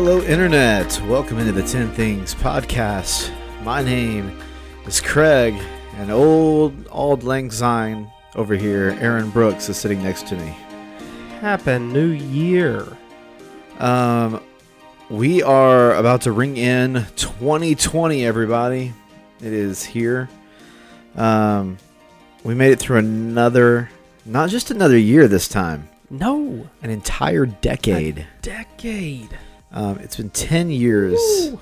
Hello, Internet. Welcome into the 10 Things podcast. My name is Craig, and old, old Lang Syne over here, Aaron Brooks, is sitting next to me. Happy New Year. Um, we are about to ring in 2020, everybody. It is here. Um, we made it through another, not just another year this time, No. an entire decade. Decade. Um, it's been 10 years Woo.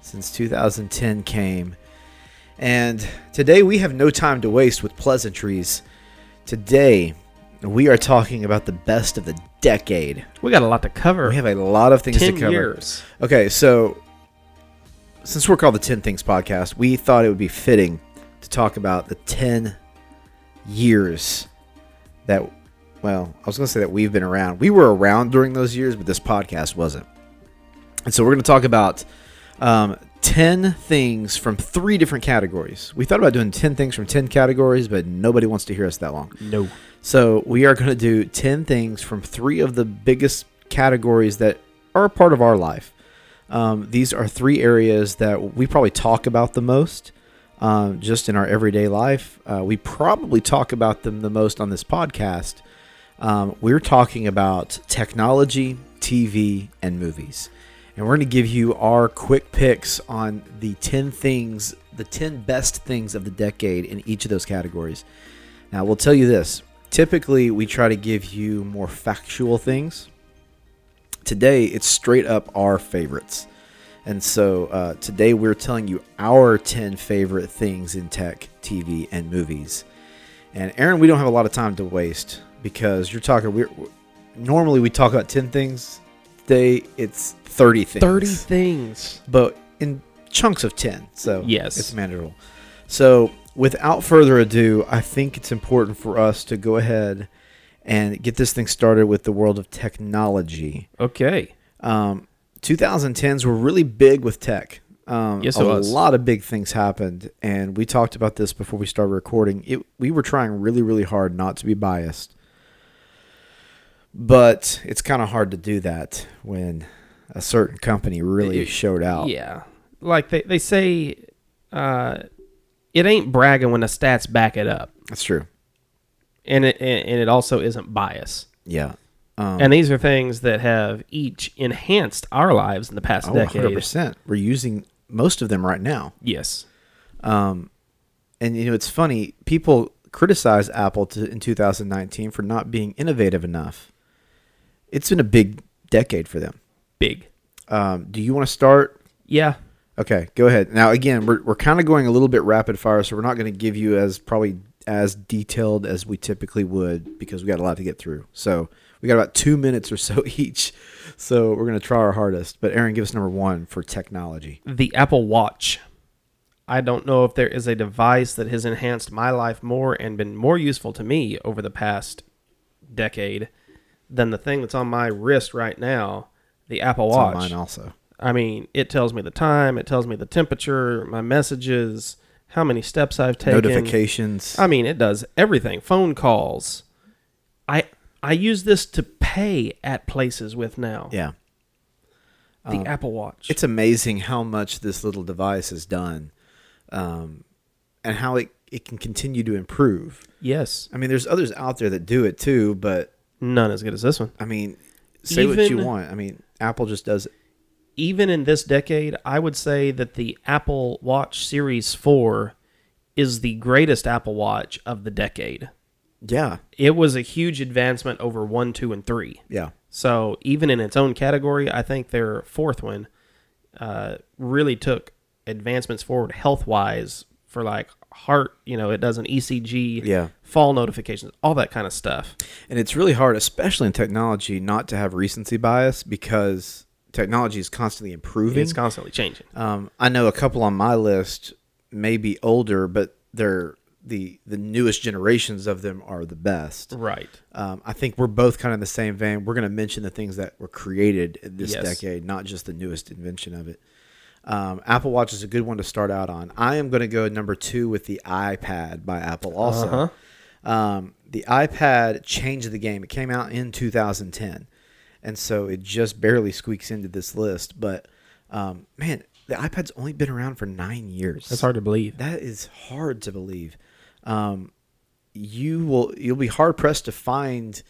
since 2010 came. And today we have no time to waste with pleasantries. Today we are talking about the best of the decade. We got a lot to cover. We have a lot of things 10 to cover. years. Okay, so since we're called the 10 Things Podcast, we thought it would be fitting to talk about the 10 years that, well, I was going to say that we've been around. We were around during those years, but this podcast wasn't. And so we're going to talk about um, 10 things from three different categories. We thought about doing 10 things from 10 categories, but nobody wants to hear us that long. No. So we are going to do 10 things from three of the biggest categories that are a part of our life. Um, these are three areas that we probably talk about the most um, just in our everyday life. Uh, we probably talk about them the most on this podcast. Um, we're talking about technology, TV, and movies. And we're going to give you our quick picks on the 10 things, the 10 best things of the decade in each of those categories. Now, we'll tell you this typically, we try to give you more factual things. Today, it's straight up our favorites. And so uh, today, we're telling you our 10 favorite things in tech, TV, and movies. And Aaron, we don't have a lot of time to waste because you're talking, we're, normally we talk about 10 things. Today, it's 30 things. 30 things. But in chunks of 10. So Yes. it's manageable. So without further ado, I think it's important for us to go ahead and get this thing started with the world of technology. Okay. Um, 2010s were really big with tech. Um, Yes, a was. lot of big things happened, and we talked about this before we started recording. It, we were trying really, really hard not to be biased, but it's kind of hard to do that when a certain company really It- showed out. Yeah. Like they, they say, uh, it ain't bragging when the stats back it up. That's true. And it, and it also isn't bias. Yeah. Um, And these are things that have each enhanced our lives in the past oh, decade. 100%. We're using most of them right now. Yes. Um, and you know, it's funny. People criticize Apple to, in 2019 for not being innovative enough. It's been a big decade for them. Big. Um, do you want to start? Yeah. Okay, go ahead. Now, again, we're, we're kind of going a little bit rapid fire, so we're not going to give you as probably as detailed as we typically would because we got a lot to get through. So we got about two minutes or so each. So we're going to try our hardest. But Aaron, give us number one for technology. the Apple Watch. I don't know if there is a device that has enhanced my life more and been more useful to me over the past decade than the thing that's on my wrist right now, the Apple It's on Watch. mine also. I mean, it tells me the time, it tells me the temperature, my messages, how many steps I've taken. Notifications. I mean, it does everything. Phone calls. I I use this to pay at places with now. yeah. The Um, Apple Watch. It's amazing how much this little device has done um, and how it, it can continue to improve. yes. I mean, there's others out there that do it too, but None as good as this one. I mean, say what you Even- want. I mean, Apple just does it. even in this decade, I would say that the Apple Watch Series 4 is the greatest Apple Watch of the decade. Yeah. It was a huge advancement over 1, 2, and 3. Yeah. So, even in its own category, I think their fourth one uh, really took advancements forward health wise for like heart, you know, it does an ECG, Yeah. Fall notifications, all that kind of stuff. And it's really hard, especially in technology, not to have recency bias because technology is constantly improving. It's constantly changing. Um, I know a couple on my list may be older, but they're the the newest generations of them are the best. Right. Um, I think we're both kind of in the same vein. We're going to mention the things that were created this Yes. decade, not just the newest invention of it. Um, Apple Watch is a good one to start out on. I am going to go number two with the iPad by Apple. Also, Uh-huh. Um, the iPad changed the game. It came out in 2010, and so it just barely squeaks into this list. But um, man, the iPad's only been around for nine years. That's hard to believe. That is hard to believe. Um, you will you'll be hard pressed to find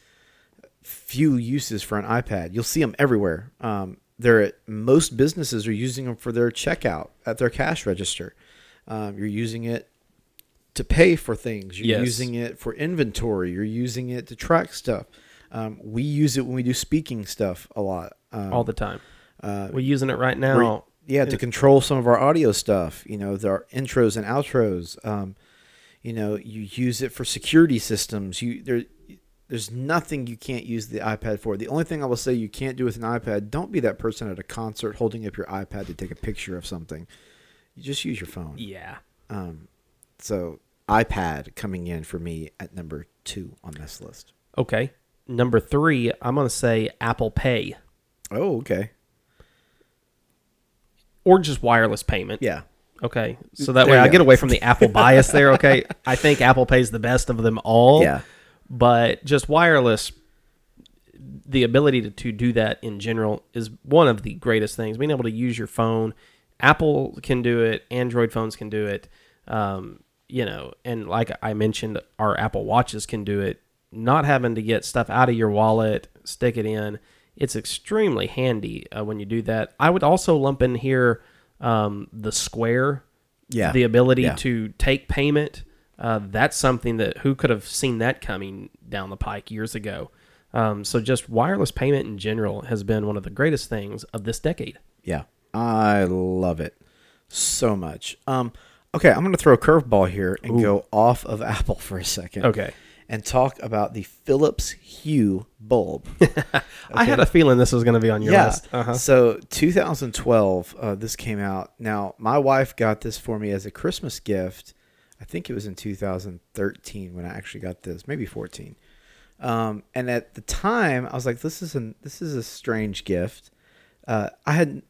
few uses for an iPad. You'll see them everywhere. Um, they're most businesses are using them for their checkout at their cash register. Um, you're using it to pay for things. You're Yes. using it for inventory. You're using it to track stuff. Um, we use it when we do speaking stuff a lot. Um, all the time. uh, We're using it right now. yeah, to control some of our audio stuff. You know, our intros and outros. Um, you know, you use it for security systems. You there, there's nothing you can't use the iPad for. The only thing I will say you can't do with an iPad, don't be that person at a concert holding up your iPad to take a picture of something. You just use your phone. Yeah. Um, so iPad coming in for me at number two on this list. Okay. Number three, I'm going to say Apple Pay Oh, okay. or just wireless payment. Yeah. Okay. So that There way I go. get away from the Apple bias there. Okay. I think Apple Pay's the best of them all. Yeah. But just wireless, the ability to, to do that in general is one of the greatest things. Being able to use your phone, Apple can do it, Android phones can do it. Um, you know, and like I mentioned, our Apple Watches can do it. Not having to get stuff out of your wallet, stick it in. It's extremely handy uh, when you do that. I would also lump in here um, the Square Yeah. the ability Yeah. to take payment. Uh, that's something that who could have seen that coming down the pike years ago. Um, so just wireless payment in general has been one of the greatest things of this decade. Yeah, I love it so much. Um, okay, I'm going to throw a curveball here and go off of Apple for a second. Okay. And talk about the Philips Hue bulb. I had a feeling this was going to be on your yeah. list. Uh-huh. So 2012, uh, this came out. Now, my wife got this for me as a Christmas gift. I think it was in 2013 when I actually got this, maybe 14. Um, and at the time, I was like, "This is an this is a strange gift." Uh, I had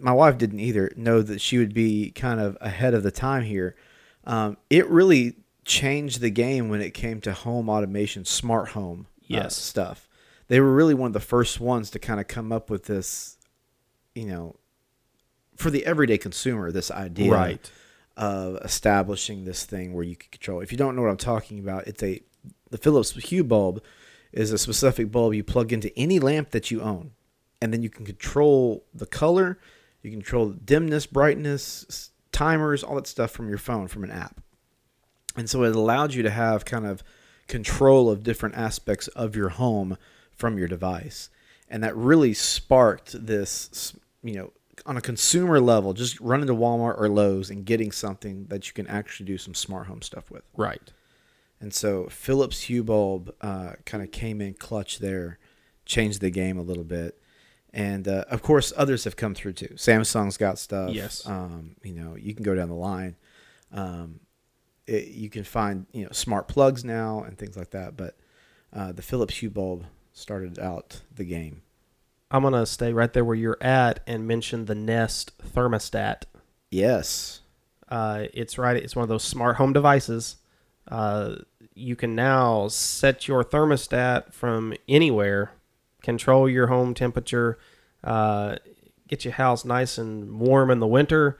my wife didn't either know that she would be kind of ahead of the time here. Um, it really changed the game when it came to home automation, smart home uh, stuff. They were really one of the first ones to kind of come up with this, you know, for the everyday consumer, this idea Right. of establishing this thing where you can control. If you don't know what I'm talking about, it's a the Philips Hue bulb is a specific bulb you plug into any lamp that you own, and then you can control the color, you can control dimness, brightness, timers, all that stuff from your phone from an app. And so it allowed you to have kind of control of different aspects of your home from your device. And that really sparked this, you know, on a consumer level, just running to Walmart or Lowe's and getting something that you can actually do some smart home stuff with. Right. And so Philips Hue bulb uh, kind of came in clutch there, changed the game a little bit. And uh, of course, others have come through too. Samsung's got stuff. Yes. Um, you know, you can go down the line. Um, it, you can find you know smart plugs now and things like that. But uh, the Philips Hue bulb started out the game. I'm going to stay right there where you're at and mention the Nest thermostat. Yes. Uh, it's right. It's one of those smart home devices. Uh, you can now set your thermostat from anywhere, control your home temperature, uh, get your house nice and warm in the winter,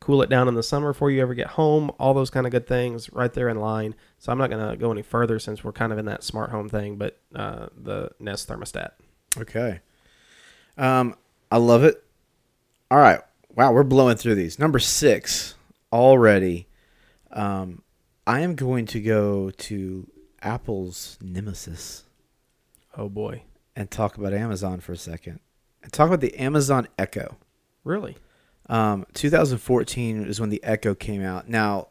cool it down in the summer before you ever get home. All those kind of good things right there in line. So I'm not going to go any further since we're kind of in that smart home thing. But uh, the Nest thermostat. Okay. Um, I love it. All right. Wow, we're blowing through these. Number six already. Um, I am going to go to Apple's Nemesis Oh boy, and talk about Amazon for a second. Talk about the Amazon Echo. really? Um, 2014 is when the Echo came out. Now,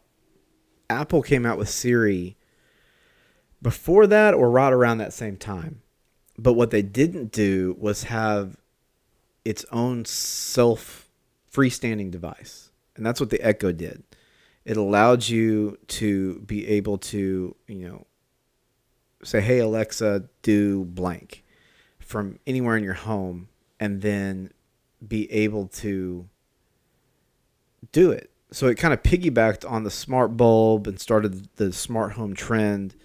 Apple came out with Siri before that or right around that same time. But what they didn't do was have its own self freestanding device. And that's what the Echo did. It allowed you to be able to, you know, say, hey, Alexa, do blank from anywhere in your home and then be able to do it. So it kind of piggybacked on the smart bulb and started the smart home trend.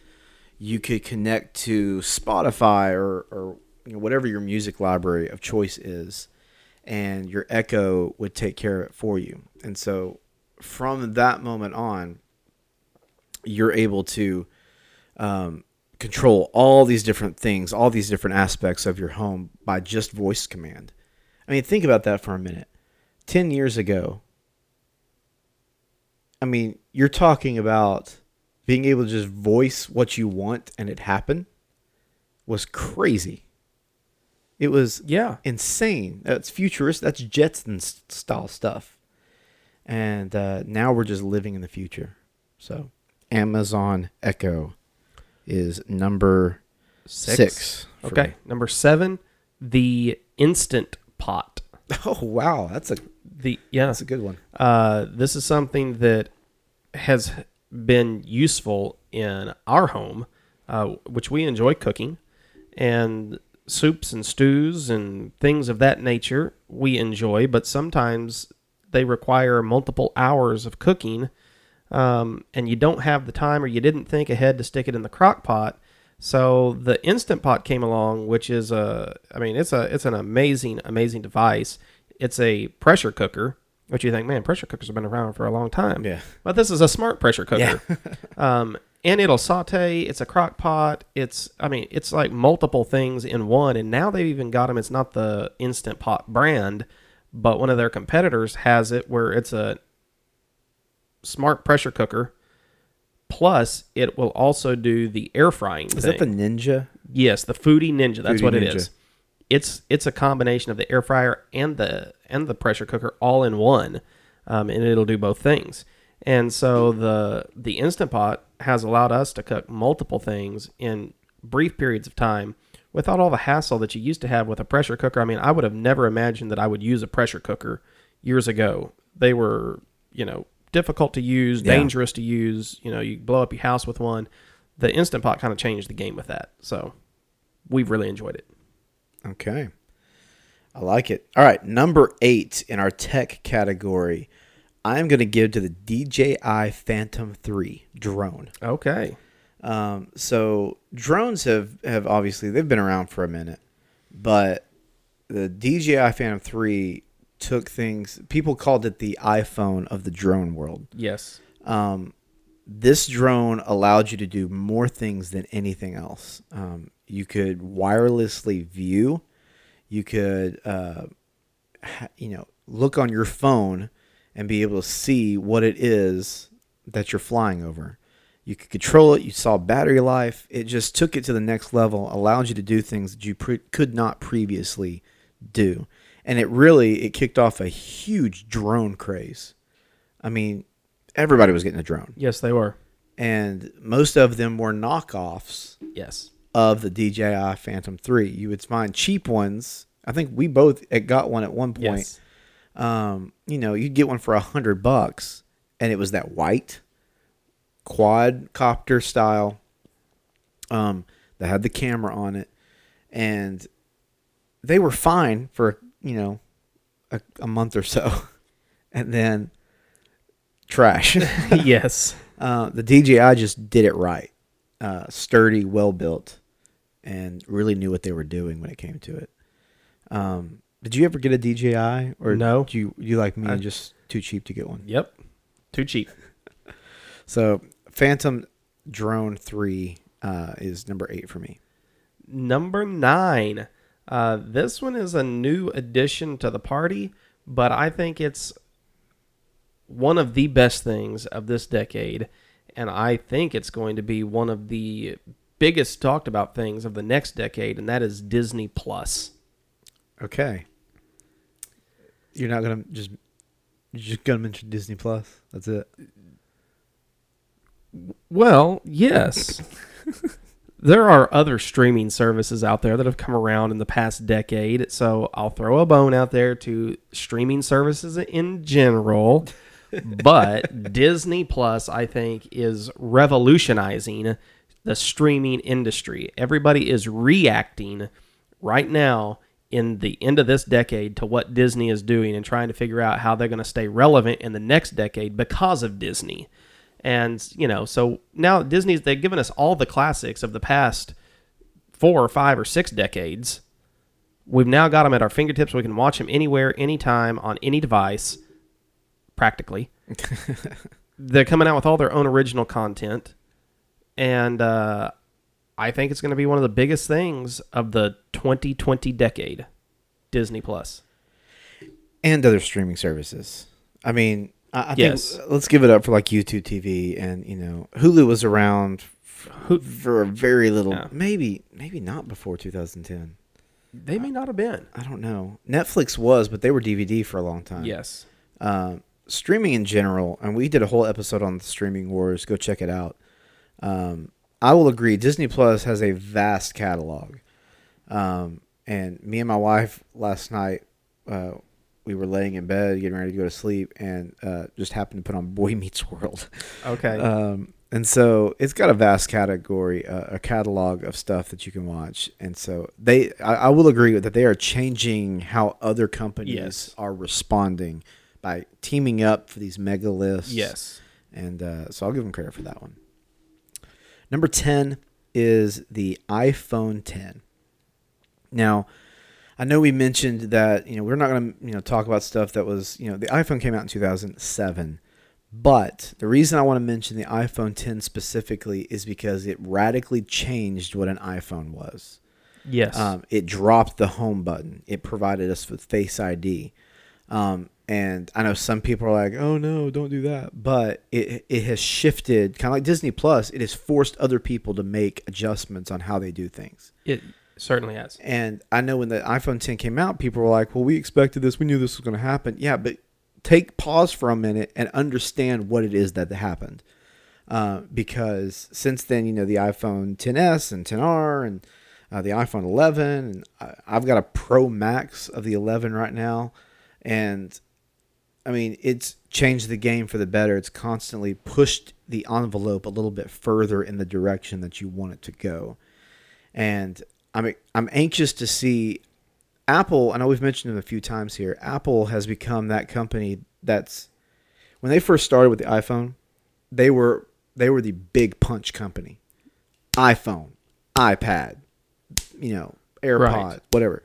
You could connect to Spotify or, or you know, whatever your music library of choice is, and your Echo would take care of it for you. And so from that moment on, you're able to um, control all these different things, all these different aspects of your home by just voice command. I mean, think about that for a minute. 10 years ago, I mean, you're talking about being able to just voice what you want and it happen was crazy. It was Yeah. insane. That's futurist. That's Jetson style stuff. And uh, now we're just living in the future. So, Amazon Echo is number six. for Okay. me. Number seven, the Instant Pot. Oh wow, that's a The yeah, that's a good one. Uh, this is something that has been useful in our home, uh, which we enjoy cooking, and soups and stews and things of that nature we enjoy, but sometimes they require multiple hours of cooking, um, and you don't have the time or you didn't think ahead to stick it in the crock pot. So the instant pot came along, which is a, I mean, it's a, it's an amazing, amazing device. It's a pressure cooker, which you think, man, pressure cookers have been around for a long time. Yeah. But this is a smart pressure cooker. um, and it'll saute. It's a crock pot. It's, I mean, it's like multiple things in one. And now they've even got them. It's not the Instant Pot brand, but one of their competitors has it where it's a smart pressure cooker. Plus, it will also do the air frying. Is thing. that the Ninja? Yes, the Foodi Ninja. That's Foodi what it Ninja. is. It's it's a combination of the air fryer and the and the pressure cooker all in one, um, and it'll do both things. And so the the instant pot has allowed us to cook multiple things in brief periods of time without all the hassle that you used to have with a pressure cooker. I mean, I would have never imagined that I would use a pressure cooker years ago. They were, you know, difficult to use, Yeah. dangerous to use. You know, you blow up your house with one. The instant pot kind of changed the game with that. So we've really enjoyed it. Okay. I like it. All right, number eight in our tech category, I'm going to give to the DJI Phantom 3 drone. Okay. Um, so drones have, have obviously they've been around for a minute, but the DJI Phantom 3 took things. People called it the iPhone of the drone world. Yes. Um, this drone allowed you to do more things than anything else. Um, you could wirelessly view. You could, uh, ha- you know, look on your phone and be able to see what it is that you're flying over. You could control it. You saw battery life. It just took it to the next level. Allowed you to do things that you pre- could not previously do, and it really it kicked off a huge drone craze. I mean, everybody was getting a drone, Yes, they were. and most of them were knockoffs Yes. of the DJI Phantom 3. You would find cheap ones. I think we both got one at one point. Yes. Um, you know, you'd get one for a hundred bucks, and it was that white quadcopter style. Um, that had the camera on it, and they were fine for you know a, a month or so, and then trash. yes. Uh, the DJI just did it right. Uh, sturdy, well built, and really knew what they were doing when it came to it. Um, did you ever get a DJI, or No. Do you you like me I- just too cheap to get one? Yep. Too cheap. So Phantom Drone Three uh, is number eight for me. Number nine. Uh, this one is a new addition to the party, but I think it's one of the best things of this decade, and I think it's going to be one of the biggest talked about things of the next decade, and that is Disney Plus. Okay. You're not gonna just you're just gonna mention Disney Plus. That's it. Well, yes. there are other streaming services out there that have come around in the past decade. So I'll throw a bone out there to streaming services in general. but Disney Plus, I think, is revolutionizing the streaming industry. Everybody is reacting right now in the end of this decade to what Disney is doing and trying to figure out how they're going to stay relevant in the next decade because of Disney. And, you know, so now Disney's, they've given us all the classics of the past four or five or six decades. We've now got them at our fingertips. We can watch them anywhere, anytime, on any device, practically. They're coming out with all their own original content, and uh, I think it's going to be one of the biggest things of the 2020 decade. Disney Plus. and other streaming services. I mean, I, I Yes. think let's give it up for like YouTube TV and you know Hulu was around f- for a very little, Yeah. maybe maybe not before 2010. They may not have been. I don't know. Netflix was, but they were DVD for a long time. Yes. Um, streaming in general, and we did a whole episode on the streaming wars. Go check it out. Um, I will agree. Disney Plus has a vast catalog. Um, and me and my wife last night, uh, we were laying in bed getting ready to go to sleep, and uh, just happened to put on Boy Meets World. Okay. Um, and so it's got a vast category, uh, a catalog of stuff that you can watch. And so they, I, I will agree with that they are changing how other companies Yes. are responding by teaming up for these mega lists. yes. And uh, so I'll give them credit for that one. Number 10 is the iPhone 10. Now, I know we mentioned that, you know, we're not going to, you know, talk about stuff that was, you know, the iPhone came out in 2007. But the reason I want to mention the iPhone 10 specifically is because it radically changed what an iPhone was. Yes. Um, it dropped the home button. It provided us with Face ID. Um, and I know some people are like, "Oh no, don't do that." But it it has shifted, kind of like Disney Plus. It has forced other people to make adjustments on how they do things. it certainly has. And I know when the iPhone 10 came out, people were like, "Well, we expected this. We knew this was going to happen." Yeah, but take pause for a minute and understand what it is that happened. Uh, because since then, you know, the iPhone 10s and 10r and uh, the iPhone 11, and I, I've got a Pro Max of the 11 right now, and I mean, it's changed the game for the better. It's constantly pushed the envelope a little bit further in the direction that you want it to go. And I'm I'm anxious to see Apple. I know we've mentioned them a few times here. Apple has become that company that's when they first started with the iPhone, they were they were the big punch company. iPhone, iPad, you know, AirPod, Right. whatever.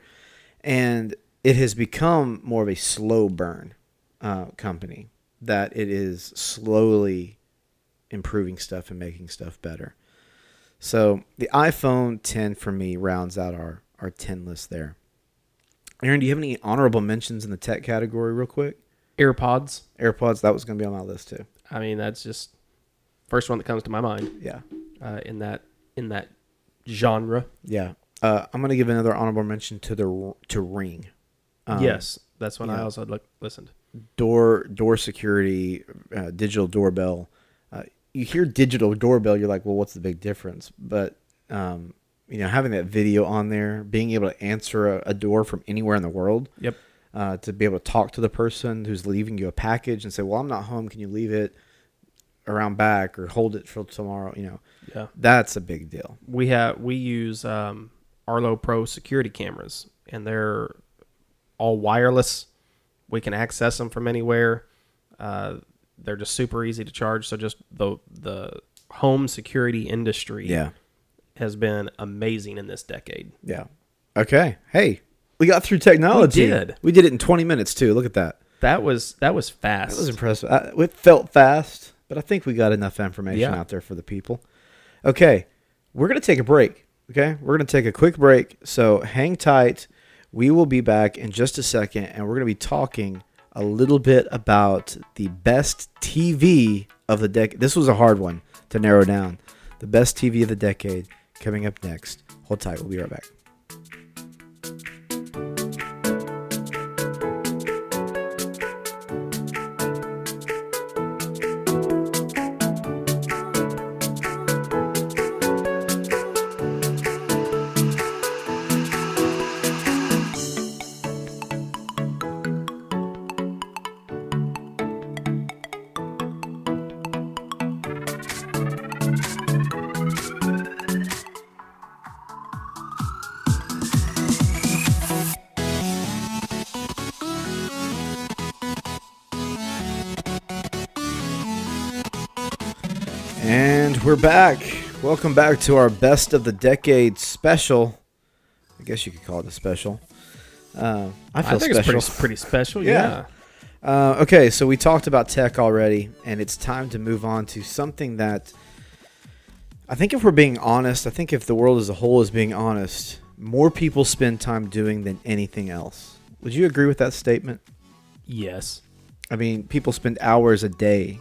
And it has become more of a slow burn uh, company that it is slowly improving stuff and making stuff better. So the iPhone 10 for me rounds out our, our 10 list there. Aaron, do you have any honorable mentions in the tech category, real quick? AirPods. AirPods, that was going to be on my list too. I mean, that's just first one that comes to my mind Yeah. uh, in that in that genre. Yeah. Uh, I'm going to give another honorable mention to the to Ring. Um, yes, that's when I also look, listened. door door security, uh, digital doorbell. You hear digital doorbell, you're like, well, what's the big difference? But um, you know, having that video on there, being able to answer a, a door from anywhere in the world, Yep. uh, to be able to talk to the person who's leaving you a package and say, well, I'm not home. Can you leave it around back or hold it for tomorrow? You know, Yeah. that's a big deal. We have we use um, Arlo Pro security cameras, and they're all wireless. We can access them from anywhere. Uh, they're just super easy to charge. So just the the home security industry Yeah. has been amazing in this decade. Yeah. Okay. Hey, we got through technology. We did. We did it in 20 minutes too. Look at that. That was that was fast. That was impressive. I, it felt fast, but I think we got enough information Yeah. out there for the people. Okay, we're gonna take a break. Okay, we're gonna take a quick break. So hang tight. We will be back in just a second, and we're gonna be talking a little bit about the best TV of the decade. This was a hard one to narrow down. The best TV of the decade coming up next. Hold tight. We'll be right back. Back. Welcome back to our best of the decade special. I guess you could call it a special. Uh, I I, feel think special. it's pretty pretty special. Yeah. Yeah. Uh, okay, so we talked about tech already, and it's time to move on to something that I think, if we're being honest, I think if the world as a whole is being honest, more people spend time doing than anything else. Would you agree with that statement? Yes. I mean, people spend hours a day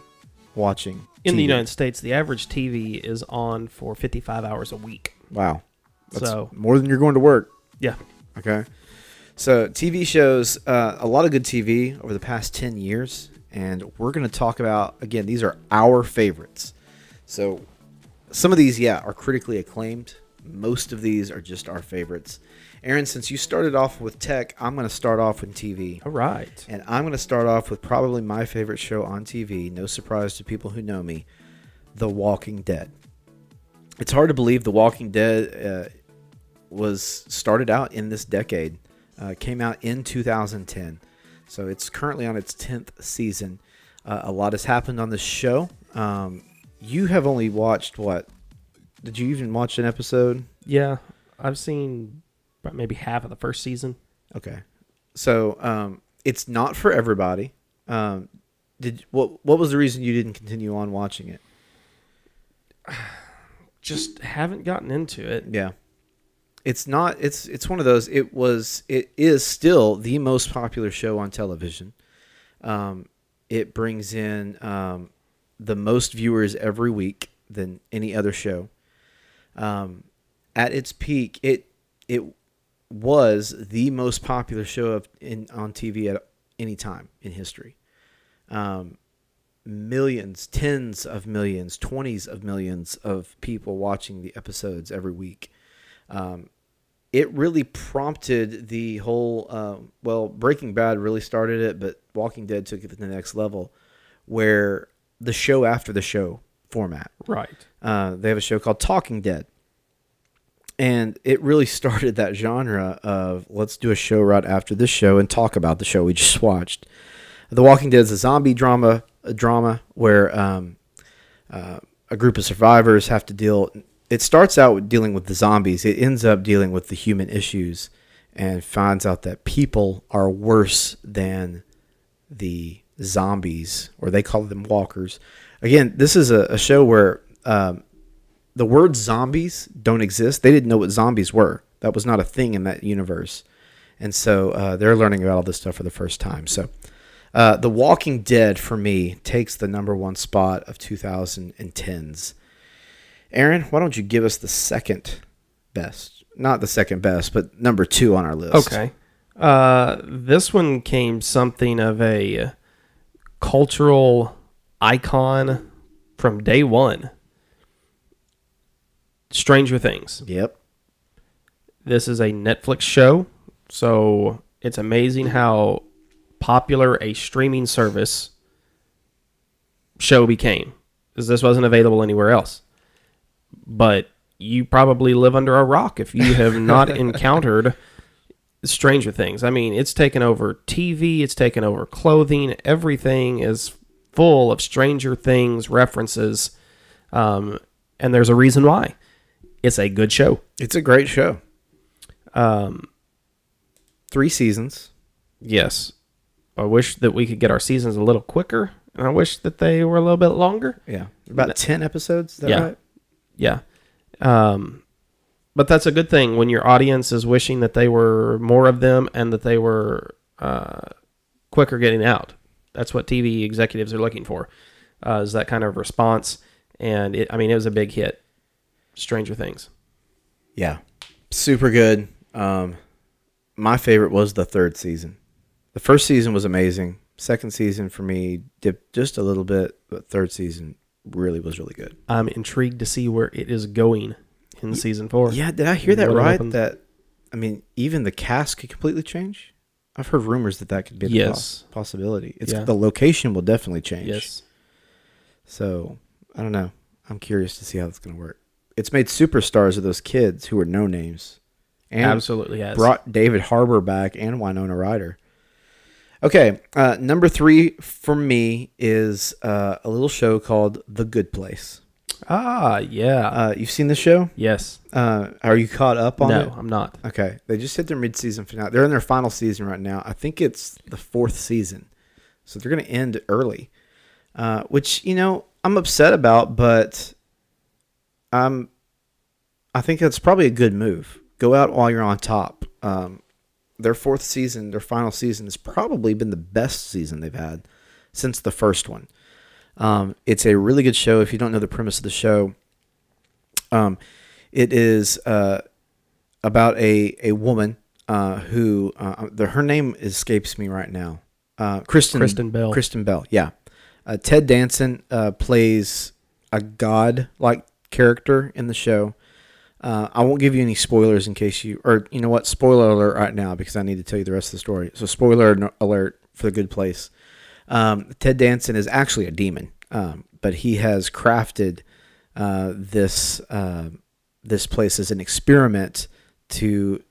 watching. In the United States, the average TV is on for 55 hours a week. Wow. That's So- more than you're going to work. Yeah. Okay. So TV shows, uh, a lot of good TV over the past 10 years. And we're going to talk about, again, these are our favorites. So some of these, yeah, are critically acclaimed. Most of these are just our favorites. Aaron, since you started off with tech, I'm going to start off with TV. All right. And I'm going to start off with probably my favorite show on TV. No surprise to people who know me The Walking Dead. It's hard to believe The Walking Dead uh, was started out in this decade, uh, came out in 2010. So it's currently on its 10th season. Uh, a lot has happened on this show. Um, you have only watched what? Did you even watch an episode? Yeah. I've seen maybe half of the first season. Okay. So um, it's not for everybody. Um, did what? What was the reason you didn't continue on watching it? Just haven't gotten into it. Yeah, it's not. It's it's one of those. It was. It is still the most popular show on television. Um, it brings in um, the most viewers every week than any other show. Um, at its peak, it it was the most popular show of in on TV at any time in history. Um, millions, tens of millions, twenties of millions of people watching the episodes every week. Um, it really prompted the whole. Uh, well, Breaking Bad really started it, but Walking Dead took it to the next level, where the show after the show format. Right. Uh, they have a show called Talking Dead. And it really started that genre of let's do a show right after this show and talk about the show we just watched. The Walking Dead is a zombie drama, a drama where um, uh, a group of survivors have to deal. It starts out with dealing with the zombies. It ends up dealing with the human issues, and finds out that people are worse than the zombies, or they call them walkers. Again, this is a, a show where um, the word zombies don't exist. They didn't know what zombies were. That was not a thing in that universe, and so uh, they're learning about all this stuff for the first time. So, uh, The Walking Dead for me takes the number one spot of 2010s. Aaron, why don't you give us the second best? Not the second best, but number two on our list. Okay. Uh, this one came something of a cultural icon from day one. Stranger Things. Yep. This is a Netflix show, so it's amazing how popular a streaming service show became. Because this wasn't available anywhere else. But you probably live under a rock if you have not encountered Stranger Things. I mean, it's taken over TV, it's taken over clothing, everything is full of Stranger Things references. Um, and there's a reason why. It's a good show. It's a great show. Um, Three seasons. Yes. I wish that we could get our seasons a little quicker, and I wish that they were a little bit longer. Yeah. About 10 episodes. Is that Yeah. right? Yeah. Um, but that's a good thing when your audience is wishing that they were more of them and that they were uh, quicker getting out. That's what TV executives are looking for, uh, is that kind of response. And it, I mean, it was a big hit. Stranger Things. Yeah, super good. Um, my favorite was the third season. The first season was amazing. Second season for me dipped just a little bit, but third season really was really good. I'm intrigued to see where it is going in season four. Yeah, did I hear that right? That I mean, even the cast could completely change. I've heard rumors that that could be a Yes. poss- possibility. It's Yeah. the location will definitely change. Yes. So I don't know. I'm curious to see how it's going to work. It's made superstars of those kids who are no names, and Absolutely has. brought David Harbour back and Winona Ryder. Okay, uh, number three for me is uh, a little show called The Good Place. Ah, yeah. Uh, you've seen the show? yes. Uh, are you caught up on No, it? I'm not. Okay, they just hit their mid-season finale. They're in their final season right now. I think it's the fourth season, so they're going to end early, uh, which you know I'm upset about, but I'm I think that's probably a good move. Go out while you're on top. Um, their fourth season, their final season, has probably been the best season they've had since the first one. Um, it's a really good show. If you don't know the premise of the show, um, it is uh, about a a woman uh, who uh, the, her name escapes me right now. Uh, Kristen Kristen Bell. Kristen Bell. Yeah. Uh, Ted Danson uh, plays a god like character in the show. Uh, I won't give you any spoilers in case you, or you know what, spoiler alert right now because I need to tell you the rest of the story. So, spoiler alert for the good place. Um, Ted Danson is actually a demon, um, but he has crafted uh, this uh, this place as an experiment to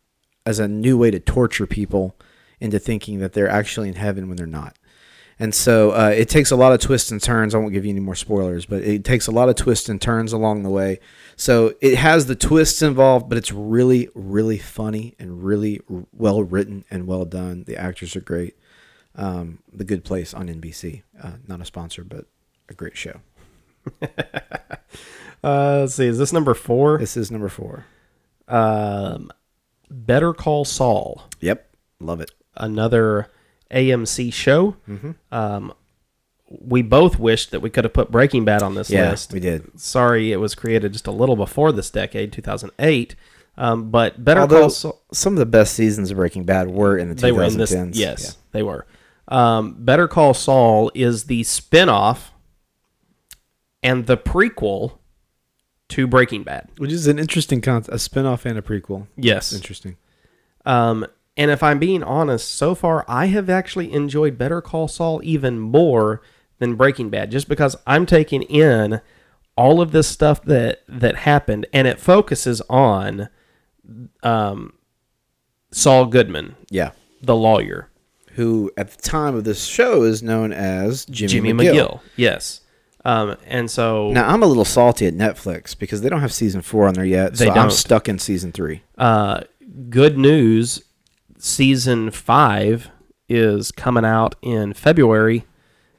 as a new way to torture people into thinking that they're actually in heaven when they're not. And so uh, it takes a lot of twists and turns. I won't give you any more spoilers, but it takes a lot of twists and turns along the way. So it has the twists involved, but it's really, really funny and really r- well written and well done. The actors are great. Um, the Good Place on NBC, uh, not a sponsor, but a great show. Uh, let's see. Is this number four? This is number four. Um, Better Call Saul, Yep, love it. another AMC show. Mm-hmm. Um, we both wished that we could have put Breaking Bad on this Yeah, list. we did. Sorry, it was created just a little before this decade, 2008. Um, but Better Although Call Saul. some of the best seasons of Breaking Bad were in the 2010s. They were in this. Yes, they were. Um, Better Call Saul is the spin-off and the prequel to Breaking Bad. which is an interesting concept. A spinoff and a prequel. Yes. Interesting. Um, and if I'm being honest, so far I have actually enjoyed Better Call Saul even more than Breaking Bad, just because I'm taking in all of this stuff that that happened, and it focuses on um, Saul Goodman, Yeah. the lawyer, Who at the time of this show is known as Jimmy, Jimmy McGill. McGill. Yes. Um, and so Now I'm a little salty at Netflix because they don't have season four on there yet. They so I'm stuck in season three. uh, good news season five is coming out in February.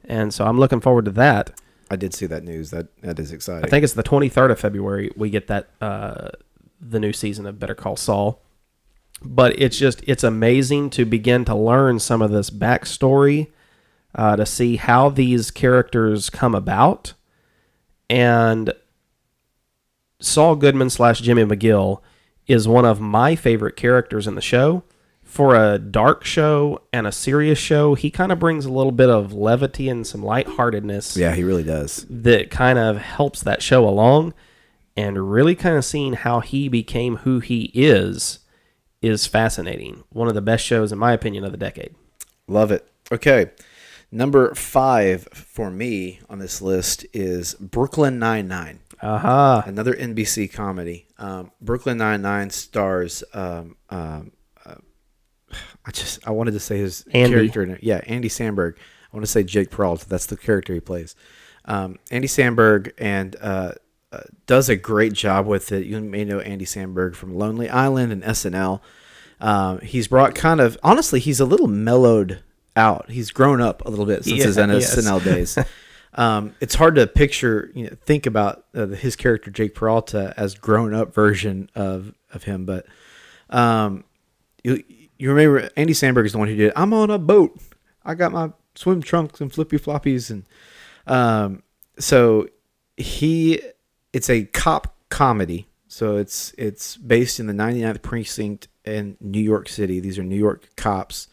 And so I'm looking forward to that. I did see that news. That that is exciting. I think it's the 23rd of February we get that uh, the new season of Better Call Saul. But it's just it's amazing to begin to learn some of this backstory, uh, to see how these characters come about, and Saul Goodman slash Jimmy McGill is one of my favorite characters in the show. For a dark show and a serious show, he kind of brings a little bit of levity and some lightheartedness yeah, he really does. that kind of helps that show along and really kind of seeing how he became who he is is fascinating. One of the best shows in my opinion of the decade. Love it. Okay. Number five for me on this list is Brooklyn Nine Nine. Aha. another NBC comedy. Um, Brooklyn Nine Nine stars. Um, um, I just I wanted to say his Andy. character. Yeah, Andy Samberg. I want to say Jake Peralta. That's the character he plays. Um, Andy Samberg and uh, uh, does a great job with it. You may know Andy Samberg from Lonely Island and SNL. Um, he's brought kind of honestly, he's a little mellowed out. He's grown up a little bit since his Yeah, yes. SNL days. um, it's hard to picture, you know, think about uh, his character Jake Peralta as grown up version of of him. But um, you you remember Andy Samberg is the one who did. I'm on a boat. I got my swim trunks and flippy floppies, and um, so he it's a cop comedy. So it's it's based in the 99th precinct in New York City. These are New York cops.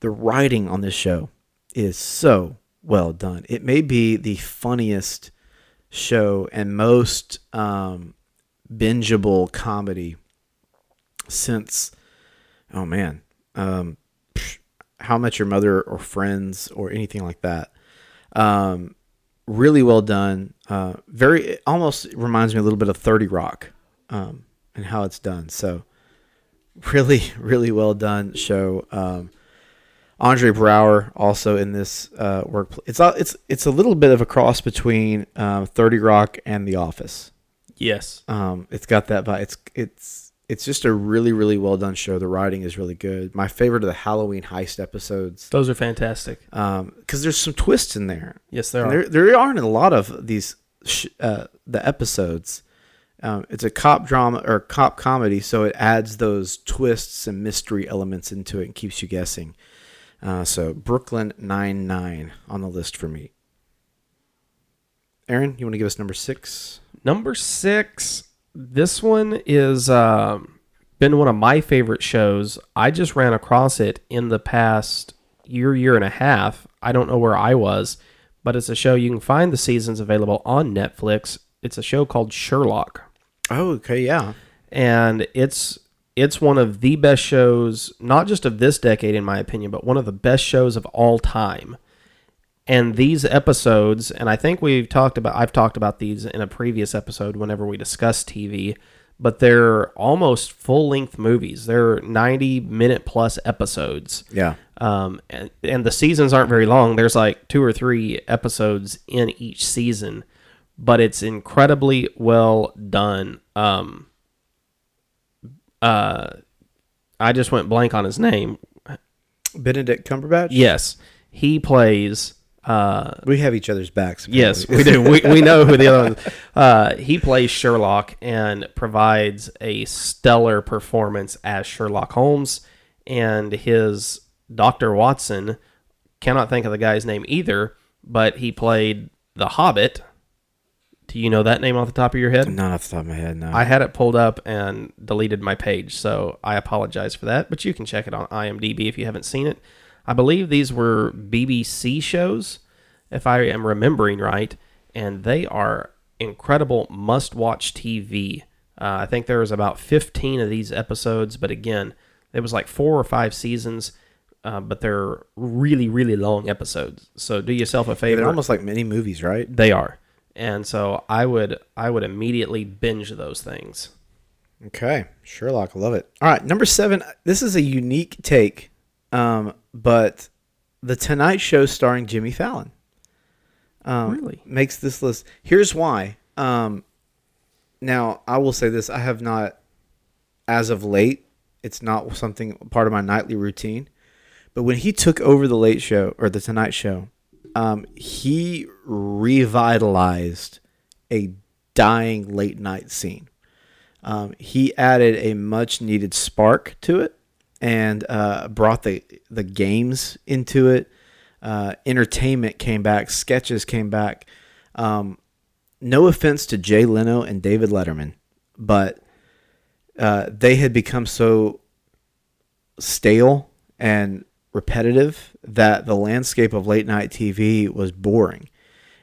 The writing on this show is so well done. It may be the funniest show and most um, bingeable comedy since oh man, um, How Much Your Mother or Friends or anything like that. Um, really well done. Uh, very it almost reminds me a little bit of Thirty Rock, um, and how it's done. So really, really well done show. Um, Andre Braugher also in this uh, work. It's a, it's it's a little bit of a cross between um, Thirty Rock and The Office. Yes. Um, it's got that vibe. It's it's it's just a really really well done show. The writing is really good. My favorite of the Halloween heist episodes Those are fantastic. because there's some twists in there. Yes, there And are. there there aren't a lot of these sh- uh, the episodes. Um, it's a cop drama or cop comedy, so it adds those twists and mystery elements into it and keeps you guessing. Uh, so Brooklyn Nine Nine on the list for me. Aaron, you want to give us number six? Number six. This one is um, been one of my favorite shows. I just ran across it in the past year, year and a half. I don't know where I was, but it's a show you can find the seasons available on Netflix. It's a show called Sherlock. Oh, okay, yeah. and it's it's one of the best shows not just of this decade in my opinion but one of the best shows of all time and these episodes and i think we've talked about i've talked about these in a previous episode whenever we discussed tv but they're almost full length movies they're 90 minute plus episodes Yeah. um, and, and the seasons aren't very long. There's like two or three episodes in each season, but it's incredibly well done. Um, uh, I just went blank on his name. Benedict Cumberbatch? Yes, he plays. Uh, We have each other's backs. yes, we do. We, we know who the other one. Is. Uh, he plays Sherlock and provides a stellar performance as Sherlock Holmes, and his Doctor Watson. Cannot think of the guy's name either, but he played the Hobbit. Do you know that name off the top of your head? Not off the top of my head, no. I had it pulled up and deleted my page, so I apologize for that. But you can check it on IMDb if you haven't seen it. I believe these were BBC shows, if I am remembering right, and they are incredible must-watch TV. Uh, I think there was about 15 of these episodes, but again, it was like four or five seasons, uh, but they're really, really long episodes. So do yourself a favor. They're almost like mini movies, right? They are, and so I would I would immediately binge those things. Okay, Sherlock, I love it. All right, number seven. This is a unique take, um, but the Tonight Show starring Jimmy Fallon um, Really? makes this list. Here's why. Um, now, I will say this: I have not, as of late, it's not something part of my nightly routine. But when he took over the Late Show or the Tonight Show, um, he revitalized a dying late night scene. Um, he added a much needed spark to it and uh, brought the the games into it. Uh, entertainment came back, sketches came back. Um, no offense to Jay Leno and David Letterman, but uh, they had become so stale and repetitive that the landscape of late night TV was boring.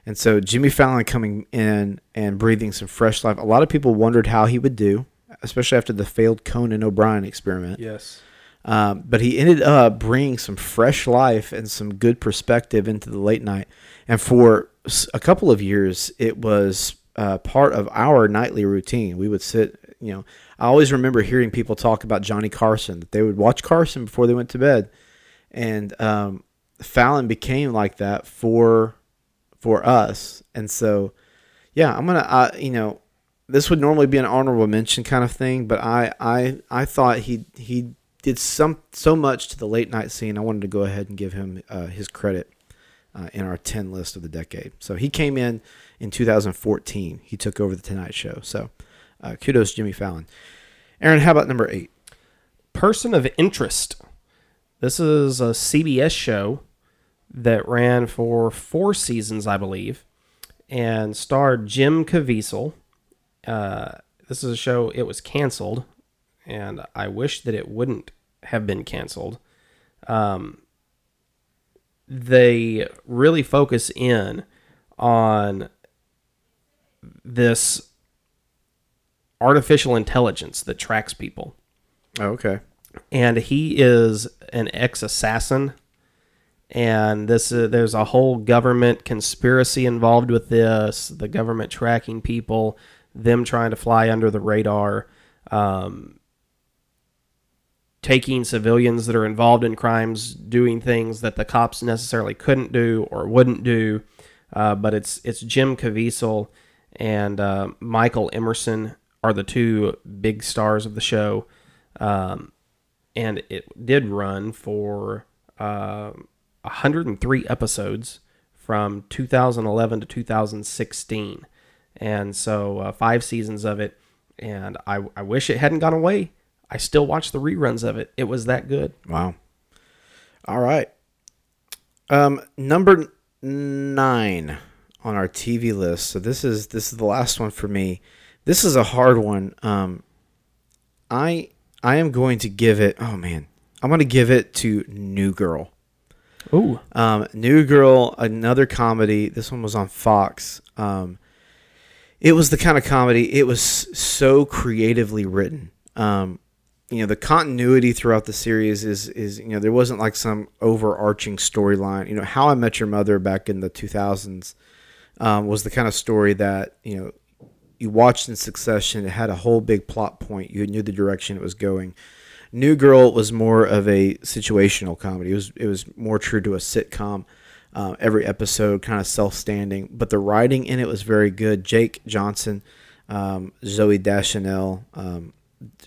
And so Jimmy Fallon coming in and breathing some fresh life. A lot of people wondered how he would do, especially after the failed Conan O'Brien experiment. Yes. Um, but he ended up bringing some fresh life and some good perspective into the late night. And for a couple of years, it was uh, part of our nightly routine. We would sit, you know, I always remember hearing people talk about Johnny Carson, that they would watch Carson before they went to bed. And um, Fallon became like that for for us. And so, yeah, I'm gonna, uh, you know, this would normally be an honorable mention kind of thing, but I, I, I thought he he did some so much to the late night scene. I wanted to go ahead and give him uh, his credit uh, in our ten list of the decade. So he came in in 2014. He took over the Tonight Show. So uh, kudos, Jimmy Fallon. Aaron, how about number eight? Person of Interest. This is a CBS show that ran for four seasons, I believe, and starred Jim Caviezel. Uh, this is a show, it was canceled, and I wish that it wouldn't have been canceled. Um, they really focus in on this artificial intelligence that tracks people Oh, okay. and he is an ex-assassin and this uh, there's a whole government conspiracy involved with this the government tracking people them trying to fly under the radar um, taking civilians that are involved in crimes, doing things that the cops necessarily couldn't do or wouldn't do. Uh, but it's it's Jim Caviezel and uh, Michael Emerson are the two big stars of the show, um, and it did run for uh, 103 episodes from 2011 to 2016, and so uh, five seasons of it. And I, I wish it hadn't gone away. I still watch the reruns of it. It was that good. Wow. All right. Um, number nine on our TV list. So this is this is the last one for me. This is a hard one. Um, I I am going to give it. Oh man, I'm going to give it to New Girl. Ooh. Um, New Girl, another comedy. This one was on Fox. Um, it was the kind of comedy. It was so creatively written. Um, you know, the continuity throughout the series is is you know there wasn't like some overarching storyline. You know, How I Met Your Mother back in the 2000s um, was the kind of story that you know you watched in succession. It had a whole big plot point. You knew the direction it was going. New Girl was more of a situational comedy. It was it was more true to a sitcom. Uh, every episode kind of self-standing, but the writing in it was very good. Jake Johnson, um, Zooey Deschanel, um,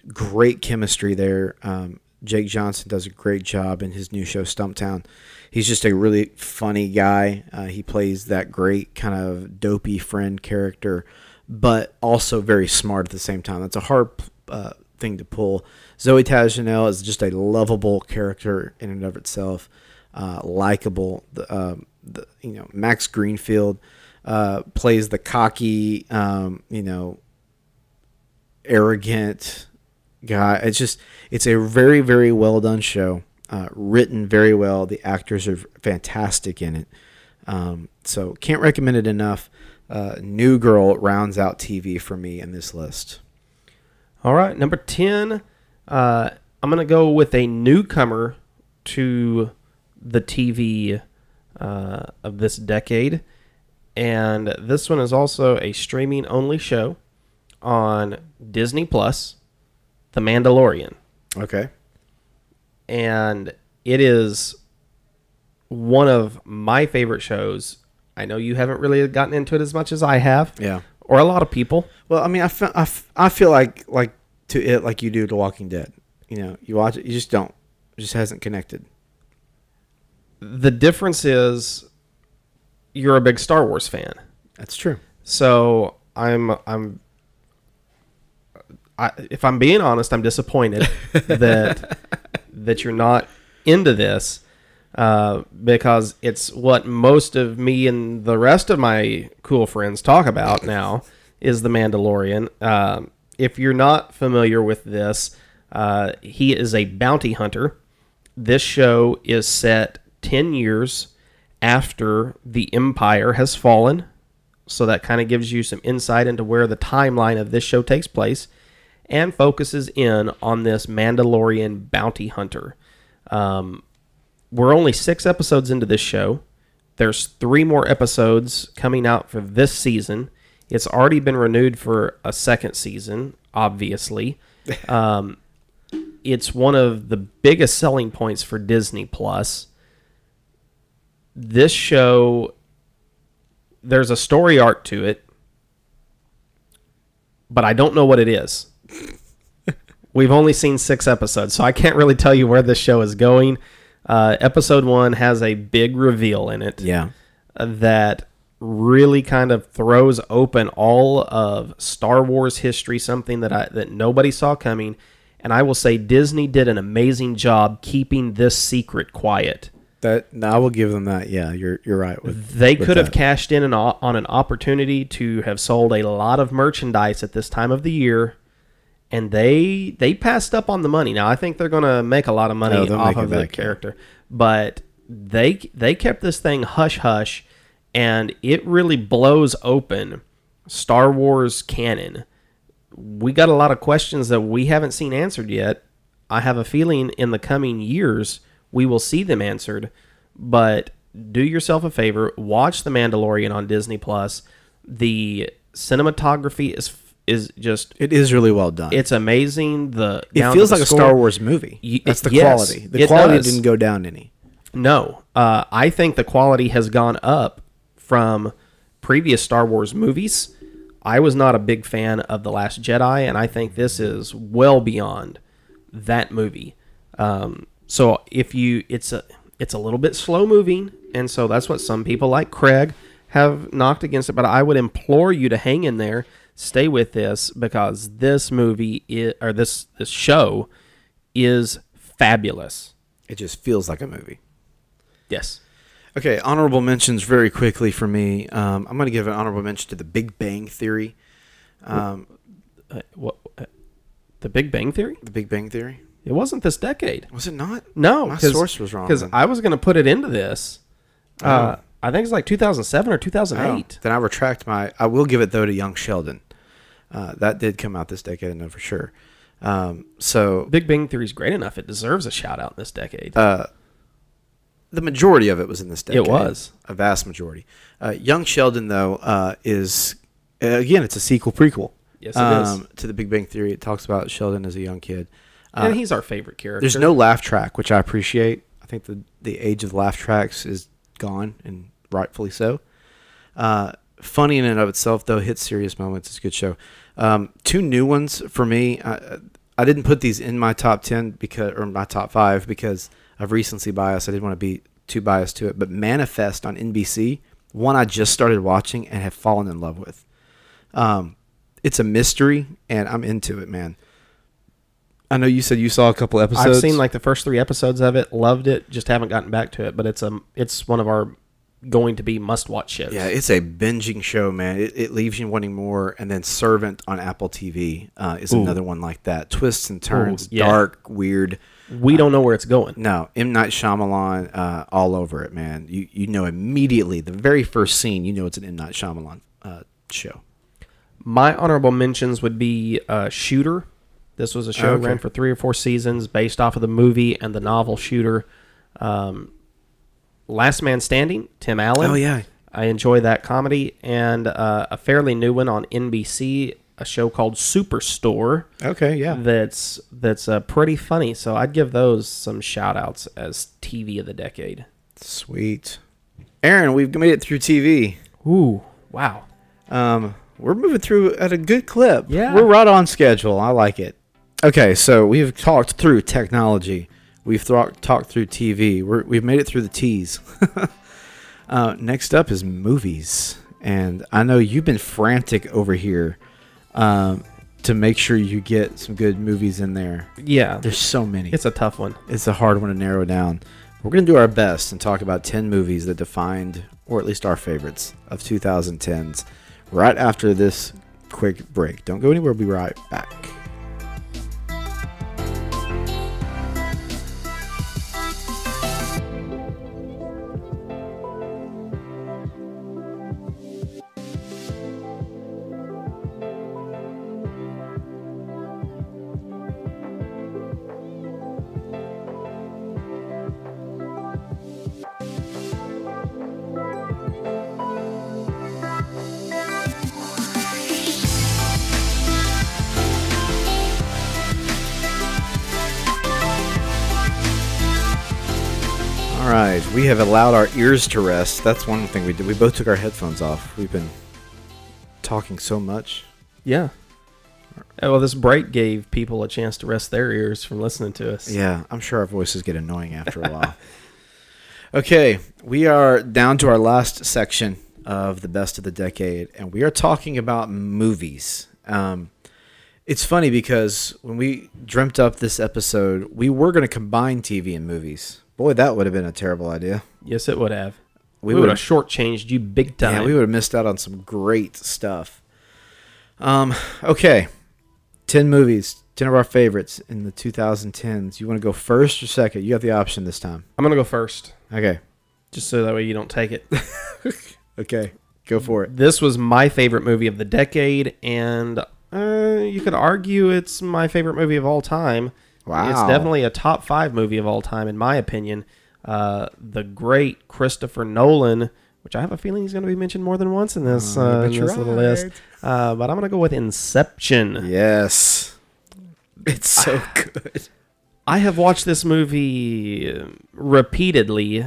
great chemistry there. Um, Jake Johnson does a great job in his new show Stumptown. He's just a really funny guy. Uh, he plays that great kind of dopey friend character, but also very smart at the same time. That's a hard uh, thing to pull. Zooey Deschanel is just a lovable character in and of itself, uh, likable. The, um, the, you know Max Greenfield uh, plays the cocky, um, you know, arrogant guy. It's just it's a very very well done show, uh, written very well. The actors are fantastic in it. Um, so can't recommend it enough. Uh, New Girl rounds out TV for me in this list. All right, number 10. Uh, I'm to go with a newcomer to the TV uh, of this decade. And this one is also a streaming only show on Disney Plus, The Mandalorian. Okay. And it is one of my favorite shows. I know you haven't really gotten into it as much as I have, Yeah. or a lot of people. Well, I mean, I feel, I, f- I feel like like to it like you do to Walking Dead. You know, you watch it, you just don't. It just hasn't connected. The difference is you're a big Star Wars fan. That's true. So I'm I'm I, if I'm being honest, I'm disappointed that that you're not into this uh, because it's what most of me and the rest of my cool friends talk about now is the Mandalorian. Um, if you're not familiar with this, uh, he is a bounty hunter. This show is set ten years after the Empire has fallen, so that kind of gives you some insight into where the timeline of this show takes place and focuses in on this Mandalorian bounty hunter. Um, we're only six episodes into this show. There's three more episodes coming out for this season. It's already been renewed for a second season, obviously. Um, it's one of the biggest selling points for Disney Plus. This show, there's a story arc to it, but I don't know what it is. We've only seen six episodes, so I can't really tell you where this show is going. Uh, episode one has a big reveal in it Yeah. that really kind of throws open all of Star Wars history, something that I that nobody saw coming. And I will say Disney did an amazing job keeping this secret quiet. That no, I will give them that. Yeah, you're you're right. With They with could have cashed in an, on an opportunity to have sold a lot of merchandise at this time of the year, and they they passed up on the money. Now I think they're going to make a lot of money they'll off make it of the back, yeah. character, but they they kept this thing hush hush, and it really blows open Star Wars canon. We got a lot of questions that we haven't seen answered yet. I have a feeling in the coming years we will see them answered. But do yourself a favor, watch The Mandalorian on Disney Plus. The cinematography is is just It is really well done. it's amazing. The it feels like a. Star Wars movie. Y- That's the yes, quality. The quality does. didn't go down any. No, uh, I think the quality has gone up from previous Star Wars movies. I was not a big fan of the Last Jedi, and I think this is well beyond that movie. Um, so if you, it's a, it's a little bit slow moving, and so that's what some people like Craig have knocked against it. But I would implore you to hang in there, stay with this because this movie is, or this this show is fabulous. It just feels like a movie. Yes. Okay, honorable mentions very quickly for me. Um, I'm going to give an honorable mention to The Big Bang Theory. Um, uh, what uh, the Big Bang Theory? the Big Bang Theory It wasn't this decade. was it not? No, my source was wrong Because. I was going to put it into this. Uh, Oh. I think it's like 2007 or Oh, 2008. then I retract my. I will give it though to Young Sheldon. Uh, that did come out this decade, I know for sure. Um, so Big Bang Theory is great enough; it deserves a shout out in this decade. uh, the majority of it was in this decade. It was. a vast majority. Uh, Young Sheldon though uh, is uh, again it's a sequel prequel. Yes, it is. to the Big Bang Theory. It talks about Sheldon as a young kid. And he's our favorite character. There's no laugh track, which I appreciate. I think the the age of laugh tracks is gone, and rightfully so. Uh, funny in and of itself, though, hits serious moments. It's a good show. Um, two new ones for me. I, I didn't put these in my top ten because, or my top five, because of recency bias. I didn't want to be too biased to it. But Manifest on NBC, one I just started watching and have fallen in love with. Um, it's a mystery, and I'm into it, man. I know you said you saw a couple episodes. I've seen like the first three episodes of it, loved it, just haven't gotten back to it. But it's a it's one of our going to be must watch shows. Yeah, it's a binging show, man. It, it leaves you wanting more. And then Servant on Apple TV uh, is Ooh. another one like that. Twists and turns, yeah. dark, weird. we don't know where it's going. No, M Night Shyamalan, uh, all over it, man. You you know immediately the very first scene, you know it's an M Night Shyamalan uh, show. My honorable mentions would be uh, Shooter. This was a show Okay. ran for three or four seasons, based off of the movie and the novel Shooter. Um, Last Man Standing, Tim Allen. Oh yeah, I enjoy that comedy, and uh, a fairly new one on NBC, a show called Superstore. okay, yeah. That's that's uh, pretty funny. So I'd give those some shout outs as TV of the decade. Sweet, Aaron. We've made it through TV. Ooh, wow. Um, we're moving through at a good clip. Yeah. We're right on schedule. I like it. Okay, so we've talked through technology. We've thro- talked through TV. We're, we've made it through the T's. uh, next up is movies. And I know you've been frantic over here um, to make sure you get some good movies in there. Yeah, There's so many. it's a tough one. It's a hard one to narrow down. We're going to do our best and talk about 10 movies that defined, or at least our favorites, of 2010s right after this quick break. Don't go anywhere. We'll be right back. We have allowed our ears to rest. That's one thing we did. We both took our headphones off. We've been talking so much. Yeah. Oh, well, this break gave people a chance to rest their ears from listening to us. Yeah, I'm sure our voices get annoying after a while. Okay, we are down to our last section of the best of the decade, and we are talking about movies. Um, it's funny because when we dreamt up this episode, we were going to combine TV and movies. Boy, that would have been a terrible idea. Yes, it would have. We We, would have shortchanged you big time. Yeah, we would have missed out on some great stuff. Um, okay, ten movies, ten of our favorites in the 2010s. You want to go first or second? You have the option this time. I'm gonna go first, Okay, just so that way you don't take it. okay, go for it. this was my favorite movie of the decade, and uh, you could argue it's my favorite movie of all time. Wow, It's definitely a top five movie of all time, in my opinion. Uh, the great Christopher Nolan, which I have a feeling he's going to be mentioned more than once in this, Oh, uh, in this little list. Uh, but I'm gonna go with Inception. Yes. It's so good. I have watched this movie uh, repeatedly,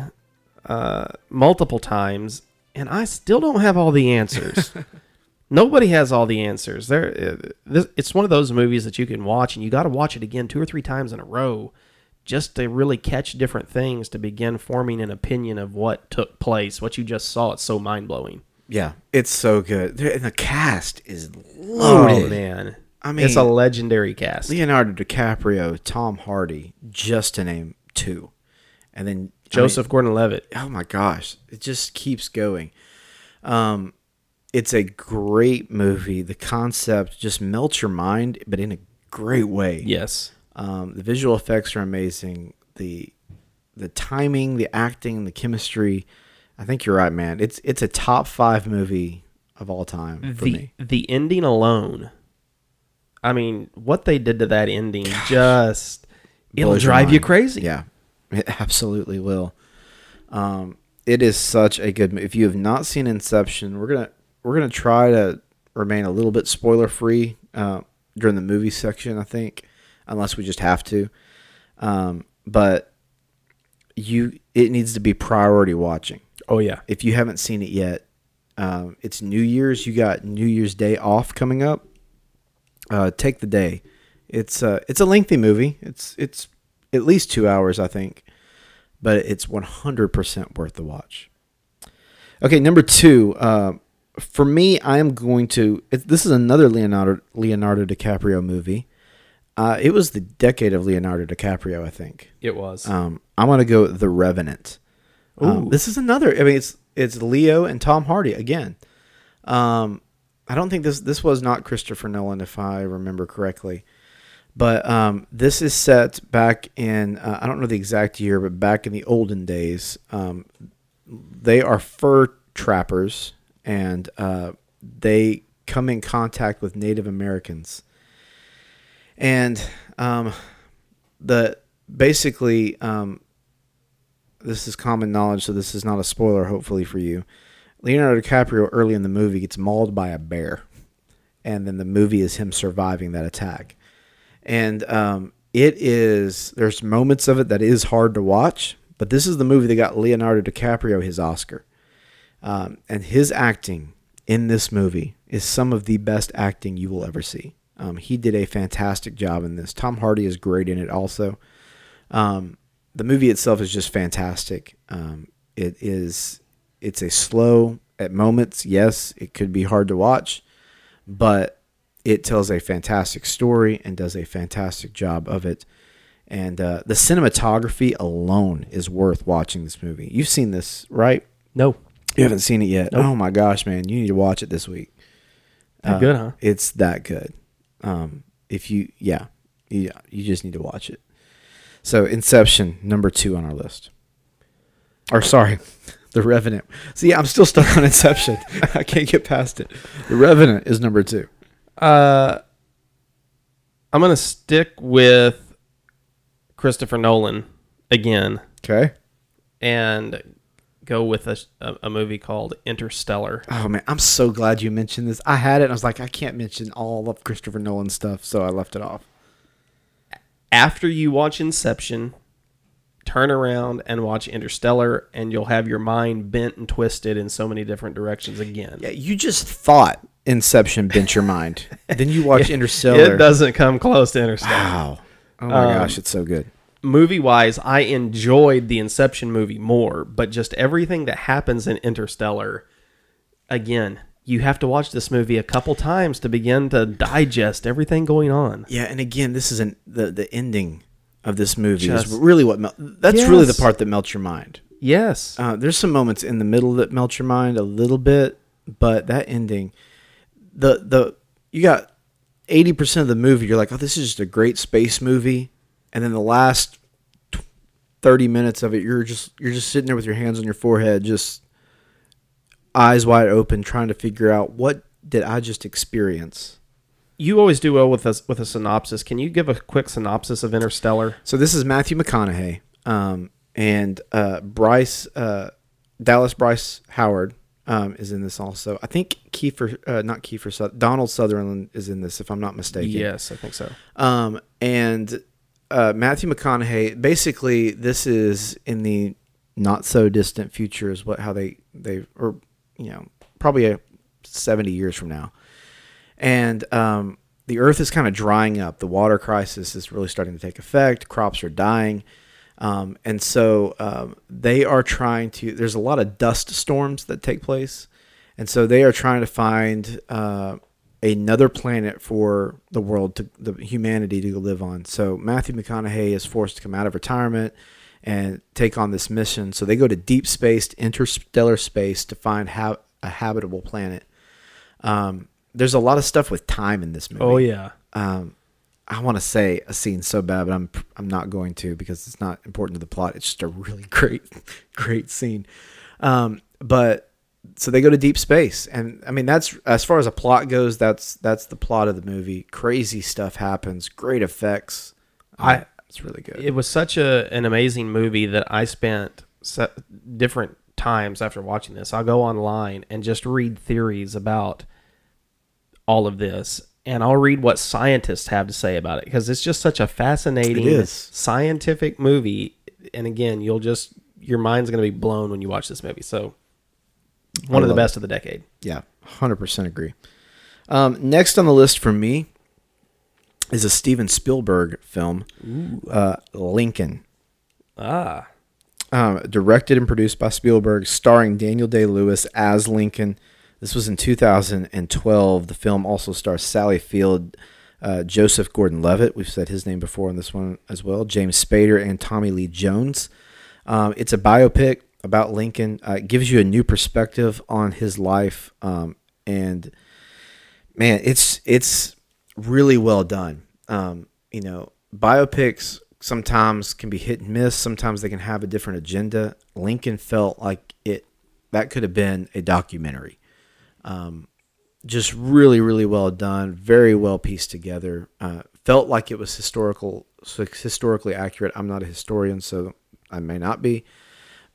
uh, multiple times, and I still don't have all the answers. Nobody has all the answers. There, uh, it's one of those movies that you can watch, and you got to watch it again two or three times in a row, just to really catch different things to begin forming an opinion of what took place. What you just saw, it's so mind blowing. Yeah, it's so good. And the cast is loaded. Oh man, I mean, it's a legendary cast. Leonardo DiCaprio, Tom Hardy, just to name two. And then I mean, Joseph Gordon-Levitt. oh my gosh, it just keeps going. Um, it's a great movie. The concept just melts your mind, but in a great way. Yes. Um, the visual effects are amazing. The the timing, the acting, the chemistry. I think you're right, man. It's it's a top five movie of all time for the me. the ending alone. I mean, what they did to that ending just it'll drive you crazy. Yeah, it absolutely will. Um, it is such a good. If you have not seen Inception, we're gonna we're gonna try to remain a little bit spoiler free uh, during the movie section. I think, unless we just have to. Um, but you, it needs to be priority watching. Oh yeah. If you haven't seen it yet, um, it's New Year's. You got New Year's Day off coming up. Uh, take the day. It's uh, it's a lengthy movie. It's it's at least two hours, I think, but it's one hundred percent worth the watch. Okay, number two. Uh, for me, I am going to. It, this is another Leonardo Leonardo DiCaprio movie. Uh, it was the decade of Leonardo DiCaprio, I think. It was. Um, I'm gonna go The Revenant. Um, this is another. I mean, it's it's Leo and Tom Hardy again. Um, I don't think this this was not Christopher Nolan, if I remember correctly. But um, this is set back in uh, I don't know the exact year, but back in the olden days. Um, they are fur trappers, and uh, they come in contact with Native Americans. And um, the basically um, this is common knowledge, so this is not a spoiler. Hopefully for you, Leonardo DiCaprio early in the movie gets mauled by a bear, and then the movie is him surviving that attack. And um, it is there's moments of it that is hard to watch, but this is the movie that got Leonardo DiCaprio his Oscar, um, and his acting in this movie is some of the best acting you will ever see. Um, he did a fantastic job in this. Tom Hardy is great in it also. Um, the movie itself is just fantastic. Um, it is it's a slow at moments. Yes, it could be hard to watch, but it tells a fantastic story and does a fantastic job of it. And uh, the cinematography alone is worth watching this movie. You've seen this, right? no. You haven't seen it yet. Nope. Oh my gosh, man! You need to watch it this week. That Uh, good, huh? It's that good. Um, if you, yeah, you, you just need to watch it. So, Inception, number two on our list. Or sorry, The Revenant. See, I'm still stuck on Inception. I can't get past it. The Revenant is number two. Uh, I'm gonna stick with Christopher Nolan again, Okay. and go with a, a, movie called Interstellar. Oh man, I'm so glad you mentioned this. I had it. and I was like, I can't mention all of Christopher Nolan stuff, so I left it off. After you watch Inception, turn around and watch Interstellar, and you'll have your mind bent and twisted in so many different directions again. Yeah, you just thought Inception bent your mind. then you watch Interstellar. It doesn't come close to Interstellar. Wow. Oh my Um, gosh, it's so good. Movie wise, I enjoyed the Inception movie more, but just everything that happens in Interstellar, again, you have to watch this movie a couple times to begin to digest everything going on. Yeah, and again, this is an the the ending of this movie Just- is really what mel- that's really the part that melts your mind. Yes. Uh, there's some moments in the middle that melt your mind a little bit, but that ending, the the you got eighty percent of the movie, you're like, oh, this is just a great space movie, and then the last thirty minutes of it, you're just you're just sitting there with your hands on your forehead, just eyes wide open, trying to figure out what did I just experience. you always do well with a, with a synopsis. Can you give a quick synopsis of Interstellar? So this is Matthew McConaughey, um, and uh, Bryce uh, Dallas Bryce Howard um, is in this also. I think Kiefer, uh, not Kiefer, Donald Sutherland is in this, if I'm not mistaken. Yes, I think so. Um, and uh, Matthew McConaughey. Basically, this is in the not so distant future, is what how they they or you know probably a seventy years from now, and um, the Earth is kind of drying up. The water crisis is really starting to take effect. Crops are dying. Um, and so um, they are trying to. There's a lot of dust storms that take place, and so they are trying to find uh, another planet for the world to the humanity to live on. So Matthew McConaughey is forced to come out of retirement and take on this mission. So they go to deep space, interstellar space, to find ha- a habitable planet. Um, there's a lot of stuff with time in this movie. Oh yeah. Um, I want to say a scene so bad, but I'm I'm not going to because it's not important to the plot. It's just a really great, great scene. Um, but so they go to deep space, and I mean that's as far as a plot goes. That's that's the plot of the movie. Crazy stuff happens. Great effects. I- it's really good. It was such a an amazing movie that I spent se- different times after watching this. I'll go online and just read theories about all of this, and I'll read what scientists have to say about it because it's just such a fascinating scientific movie. And again, you'll just your mind's going to be blown when you watch this movie. So, one of the love it. best of the decade. Yeah, hundred percent agree. Um, next on the list for me is a Steven Spielberg film, uh, Lincoln. Ah, um, directed and produced by Spielberg, starring Daniel Day Lewis as Lincoln. This was in 2012. The film also stars Sally Field, uh, Joseph Gordon-Levitt. We've said his name before on this one as well. James Spader and Tommy Lee Jones. Um, it's a biopic about Lincoln. Uh, gives you a new perspective on his life, um, and man, it's it's really well done. Um, you know, biopics sometimes can be hit and miss. Sometimes they can have a different agenda. Lincoln felt like it that could have been a documentary. Um, just really, really well done. Very well pieced together. Uh, felt like it was historical, so historically accurate. I'm not a historian, so I may not be,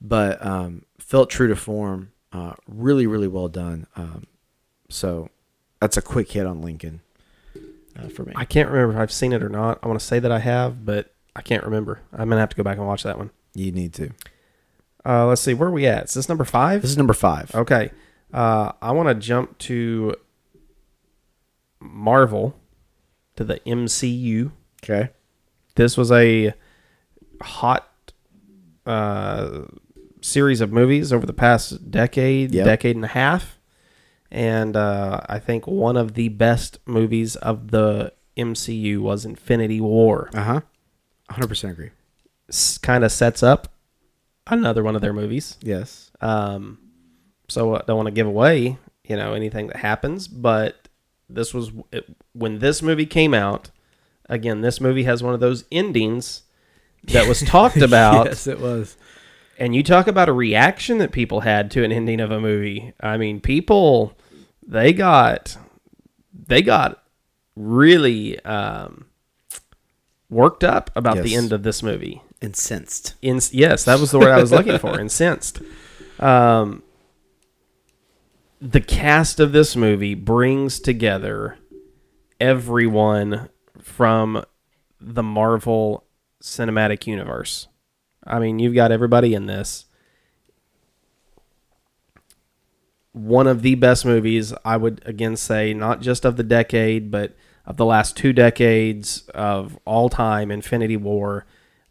but um, felt true to form. Uh, really, really well done. Um, so that's a quick hit on Lincoln uh, for me. I can't remember if I've seen it or not. I want to say that I have, but I can't remember. I'm gonna have to go back and watch that one. you need to. Uh, let's see, where are we at? Is this number five? This is number five. Okay. Uh, I want to jump to Marvel, to the MCU. Okay. This was a hot uh, series of movies over the past decade, Yep. decade and a half. And uh, I think one of the best movies of the MCU was Infinity War. Uh huh. 100% agree. kind of sets up another one of their movies. Yes. Um, so I don't want to give away, you know, anything that happens, but this was it, when this movie came out. Again, this movie has one of those endings that was talked about, yes, it was. And you talk about a reaction that people had to an ending of a movie. I mean, people they got they got really um, worked up about the end of this movie. Incensed. In, yes, that was the word I was looking for. Incensed. Um, the cast of this movie brings together everyone from the Marvel Cinematic Universe. I mean, you've got everybody in this. One of the best movies, I would again say, not just of the decade, but of the last two decades of all time, Infinity War.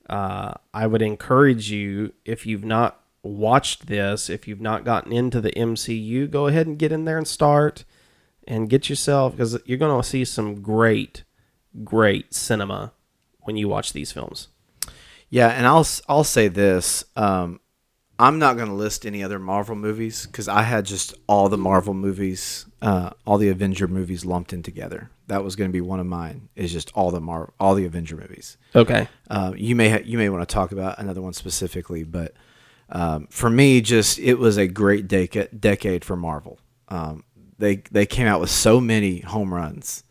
Uh, I would encourage you, if you've not watched this, if you've not gotten into the MCU, go ahead and get in there and start and get yourself, because you're going to see some great, great cinema when you watch these films. Yeah, and I'll I'll say this. Um, I'm not going to list any other Marvel movies because I had just all the Marvel movies, uh, all the Avenger movies lumped in together. That was going to be one of mine. Is just all the Mar- all the Avenger movies. Okay. Um, you may ha- you may want to talk about another one specifically, but um, for me, just it was a great deca- decade for Marvel. Um, they they came out with so many home runs.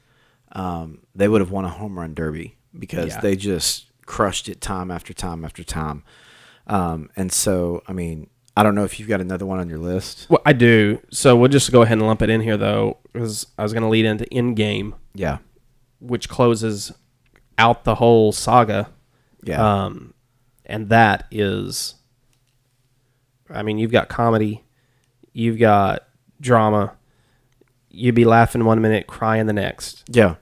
Um, they would have won a home run derby because Yeah. they just crushed it time after time after time. Um, and so, I mean, I don't know if you've got another one on your list. Well, I do. So we'll just go ahead and lump it in here, though, because I was going to lead into Endgame, Yeah. which closes out the whole saga. Yeah. Um, and that is, I mean, you've got comedy, you've got drama. You'd be laughing one minute, crying the next. yeah.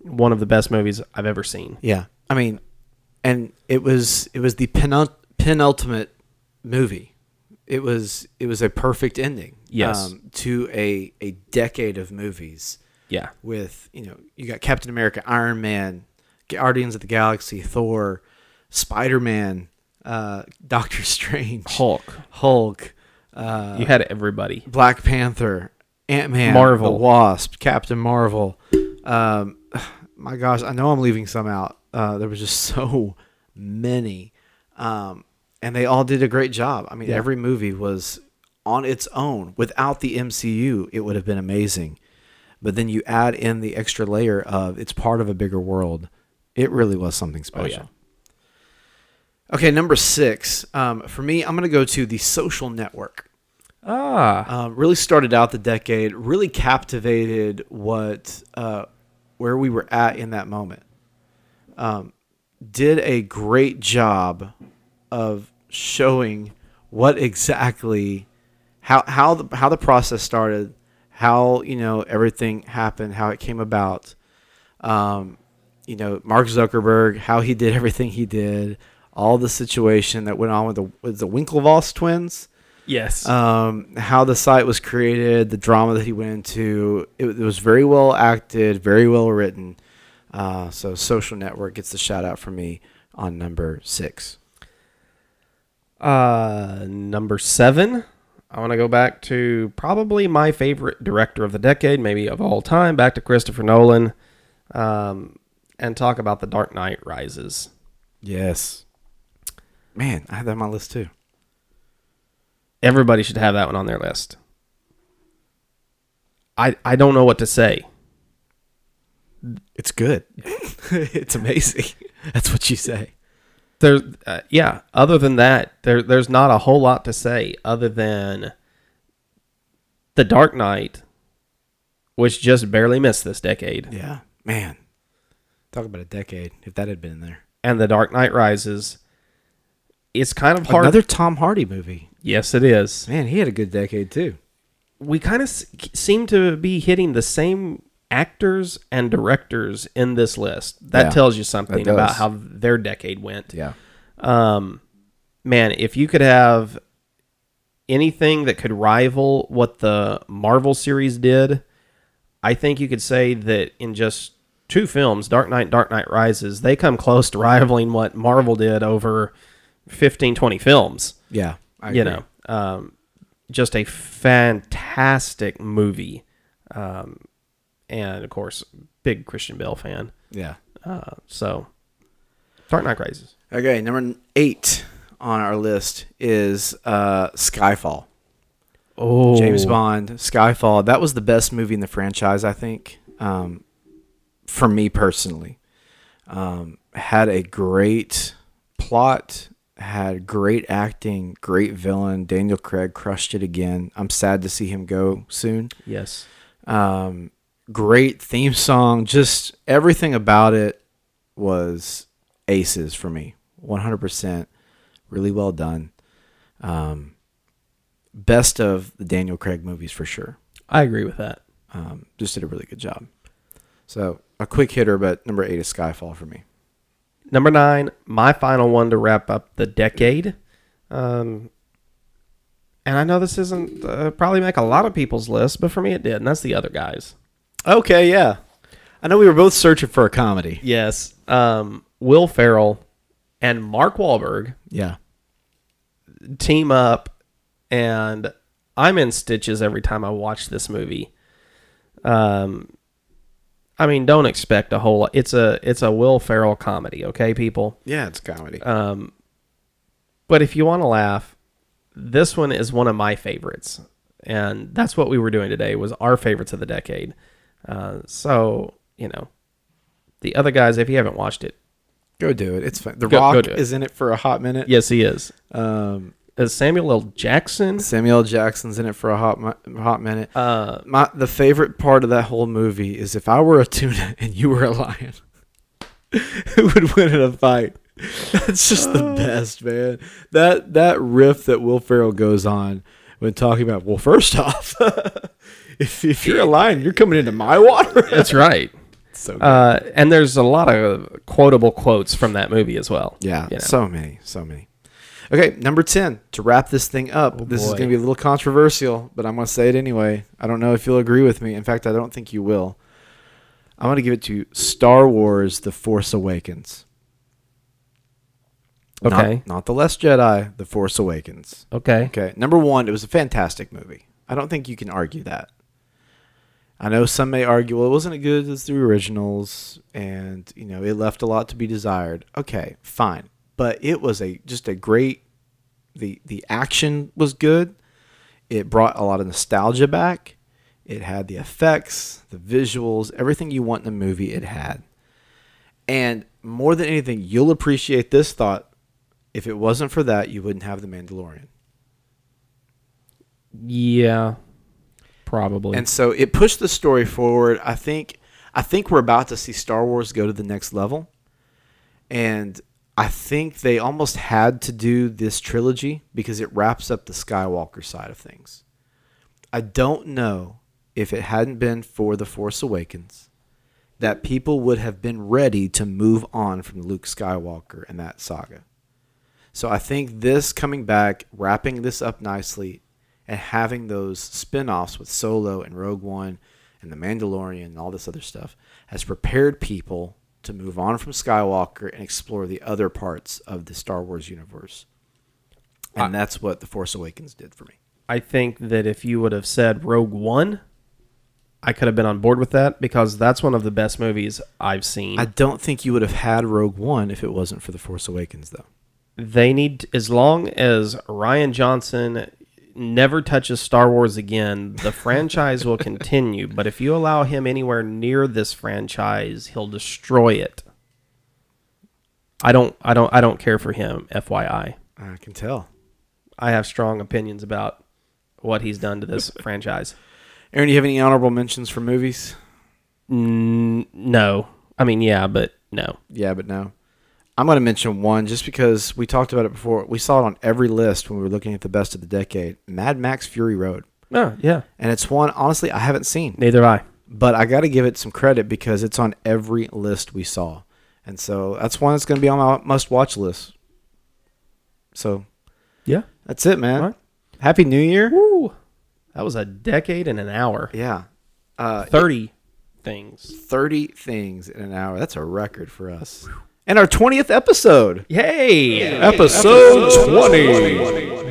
One of the best movies I've ever seen. Yeah. I mean, and it was it was the penult- penultimate movie. It was it was a perfect ending. Yes. Um, to a a decade of movies Yeah. with you know you got Captain America, Iron Man, Guardians of the Galaxy, Thor, Spider Man, uh, Doctor Strange, Hulk. Hulk, uh, You had everybody. Black Panther, Ant Man, Marvel. the Wasp, Captain Marvel. Um, my gosh, I know I'm leaving some out. Uh, there was just so many, um, and they all did a great job. I mean, Yeah. every movie was on its own. Without the MCU, it would have been amazing. But then you add in the extra layer of it's part of a bigger world. It really was something Oh, special. Okay, number six. Um, for me, I'm going to go to the social network Ah. um, really started out the decade, really captivated what uh, where we were at in that moment. Um, did a great job of showing what exactly how how the how the process started, how you know everything happened, how it came about. Um, you know, Mark Zuckerberg, how he did everything he did, all the situation that went on with the with the Winklevoss twins yes. um, how the site was created, the drama that he went into. It, it was very well acted, very well written. Uh, so, Social Network gets the shout out from me on number six. Uh, number seven. I want to go back to probably my favorite director of the decade, maybe of all time, back to Christopher Nolan, um, and talk about The Dark Knight Rises. Yes. Man, I had that on my list too. Everybody should have that one on their list. I I don't know what to say. It's good. it's amazing. That's what you say. There's uh, yeah. Other than that, there there's not a whole lot to say other than The Dark Knight, which just barely missed this decade. Yeah. Man. Talk about a decade if that had been there. and The Dark Knight Rises. It's kind of hard. Another Tom Hardy movie. yes, it is. Man, he had a good decade too. We kind of s- seem to be hitting the same actors and directors in this list. That Yeah, tells you something about how their decade went. Yeah. Um, man, if you could have anything that could rival what the Marvel series did, I think you could say that in just two films, Dark Knight, Dark Knight Rises, they come close to rivaling what Marvel did over 15, 20 films. Yeah. I you agree. know, um, just a fantastic movie. Um, and of course, big Christian Bale fan. Yeah. Uh, so, Dark Knight Rises. Okay, number eight on our list is uh, Skyfall. Oh, James Bond, Skyfall. That was the best movie in the franchise, I think, um, for me personally. Um, had a great plot, had great acting, great villain. Daniel Craig crushed it again. I'm sad to see him go soon. Yes. Um, great theme song. Just everything about it was aces for me. 100%. Really well done. Um, best of the Daniel Craig movies for sure. I agree with that. Um, just did a really good job. So a quick hitter, but number eight is Skyfall for me. Number nine, my final one to wrap up the decade. Um, and I know this isn't uh, probably make a lot of people's list, but for me it did, and that's the other guys. Okay, yeah. I know we were both searching for a comedy. Yes. Um, Will Ferrell and Mark Wahlberg Yeah. team up, and I'm in stitches every time I watch this movie. Um, I mean, don't expect a whole lot. It's a it's a Will Ferrell comedy, okay, people. Yeah, it's comedy. Um, but if you want to laugh, this one is one of my favorites, and that's what we were doing today was our favorites of the decade. Uh, so you know, the other guys, if you haven't watched it, go do it. It's fun. The Go- go Rock it. is in it for a hot minute. yes, he is. Um, Is Samuel L. Jackson? Samuel L. Jackson's in it for a hot mi- hot minute. Uh, My the favorite part of that whole movie is if I were a tuna and you were a lion, who would win in a fight? That's just the best, man. That that riff that Will Ferrell goes on when talking about, well, first off, if if you're a lion, you're coming into my water. that's right. so good. Uh, and there's a lot of quotable quotes from that movie as well. Yeah, you know. so many, so many. Okay, number 10, to wrap this thing up. this is going to be a little controversial, but I'm going to say it anyway. I don't know if you'll agree with me. In fact, I don't think you will. I'm going to give it to Star Wars The Force Awakens. Not- Okay. Not, The Last Jedi, The Force Awakens. Okay. Okay, number one, it was a fantastic movie. I don't think you can argue that. I know some may argue, well, it wasn't as good as the originals, and you know it left a lot to be desired. Okay, fine, but it was a just a great. the The action was good. It brought a lot of nostalgia back. It had the effects, the visuals, everything you want in a movie. It had, and more than anything, you'll appreciate this thought. If it wasn't for that, you wouldn't have the Mandalorian. Yeah. Probably. And so it pushed the story forward. I think I think we're about to see Star Wars go to the next level. And I think they almost had to do this trilogy because it wraps up the Skywalker side of things. I don't know if it hadn't been for The Force Awakens that people would have been ready to move on from Luke Skywalker and that saga. So I think this coming back, wrapping this up nicely, and having those spin-offs with Solo and Rogue One and The Mandalorian and all this other stuff has prepared people to move on from Skywalker and explore the other parts of the Star Wars universe. And that's what The Force Awakens did for me. I think that if you would have said Rogue One, I could have been on board with that because that's one of the best movies I've seen. I don't think you would have had Rogue One if it wasn't for The Force Awakens though. they need as long as Rian Johnson never touches Star Wars again, the franchise will continue. But if you allow him anywhere near this franchise, he'll destroy it. I don't I don't I don't care for him, FYI. I can tell. I have strong opinions about what he's done to this franchise. Aaron, do you have any honorable mentions for movies? No. I mean, yeah, but no. Yeah, but no. I'm going to mention one just because we talked about it before. We saw it on every list when we were looking at the best of the decade. Mad Max Fury Road. Oh, yeah. And it's one honestly I haven't seen. Neither have I. but I got to give it some credit because it's on every list we saw, and so that's one that's going to be on my must-watch list. So Yeah. that's it, man. All right. Happy New Year! Woo. That was a decade and an hour. Yeah, uh, 30 things. thirty things in an hour. That's a record for us. And our twentieth episode, Yay! episode twenty.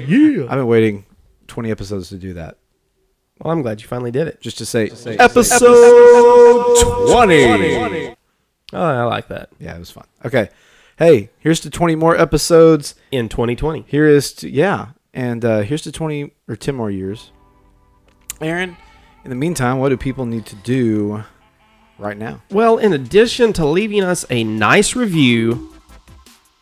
Yeah, I've been waiting twenty episodes to do that, Well, I'm glad you finally did it. just to say episode twenty. Oh, I like that. Yeah, it was fun. Okay, hey, here's to twenty more episodes. In 2020. Here is to yeah, and uh, here's to twenty or ten more years. Aaron, in the meantime, what do people need to do right now? Well, in addition to leaving us a nice review,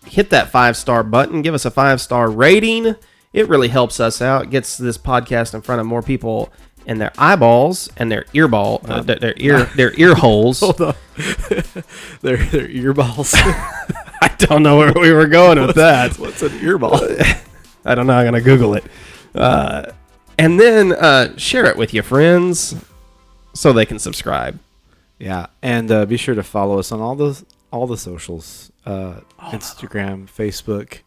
hit that five star button, give us a five star rating. It really helps us out, gets this podcast in front of more people and their eyeballs and their earball, uh, their, their ear, their ear holes. on, their their earballs. I don't know where we were going with that. What's an earball? I don't know. I'm gonna Google it, uh, and then uh, share it with your friends so they can subscribe. Yeah, and uh, be sure to follow us on all the all the socials: uh, Instagram, Facebook.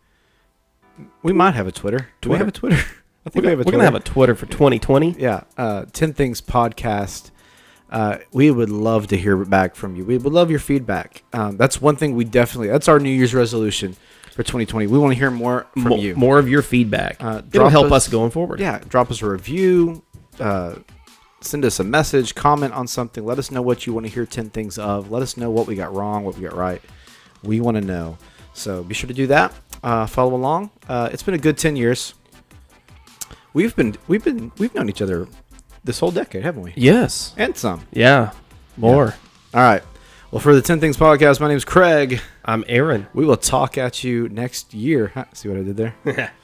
We might have a Twitter. Do we have a Twitter? I think we have a We're gonna have a Twitter for 2020. yeah, uh, 10 Things Podcast. Uh, we would love to hear back from you. We would love your feedback. Um, that's one thing we definitely, that's our New Year's resolution for 2020. We want to hear more from you. More of your feedback. Uh, It'll help us- us going forward. Yeah, drop us a review, uh, send us a message, comment on something. Let us know what you want to hear 10 things of. Let us know what we got wrong, what we got right. We want to know. So be sure to do that. Uh, follow along. Uh, it's been a good 10 years. We've been we've been we've known each other this whole decade, haven't we? Yes. And some. Yeah. More. All right. Well, for the 10 Things podcast, my name is Craig. I'm Aaron. We will talk at you next year. Huh, See what I did there?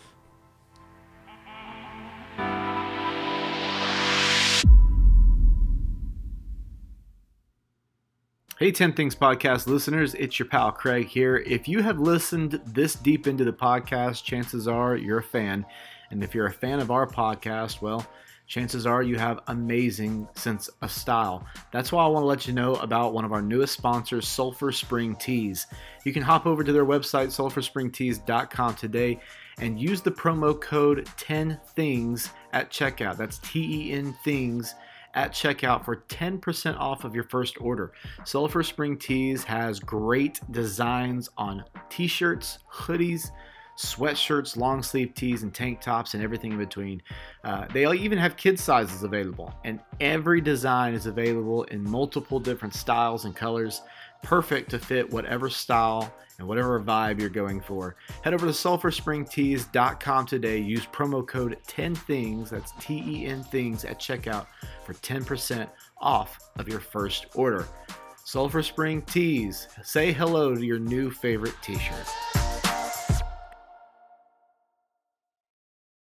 Hey, 10 Things Podcast listeners, it's your pal Craig here. If you have listened this deep into the podcast, chances are you're a fan. And if you're a fan of our podcast, well, chances are you have amazing sense of style. That's why I want to let you know about one of our newest sponsors, Sulphur Spring Tees. You can hop over to their website, sulphurspringtees.com today, and use the promo code 10things at checkout. That's T E N Things at checkout for 10% off of your first order. Sulphur Spring Tees has great designs on t shirts, hoodies, sweatshirts, long sleeve tees, and tank tops, and everything in between. Uh, they even have kid sizes available, and every design is available in multiple different styles and colors, perfect to fit whatever style and whatever vibe you're going for. Head over to sulphurspringtees.com today. Use promo code 10things, that's T E N things, at checkout for 10% off of your first order. Sulphur Spring Tees, say hello to your new favorite t shirt.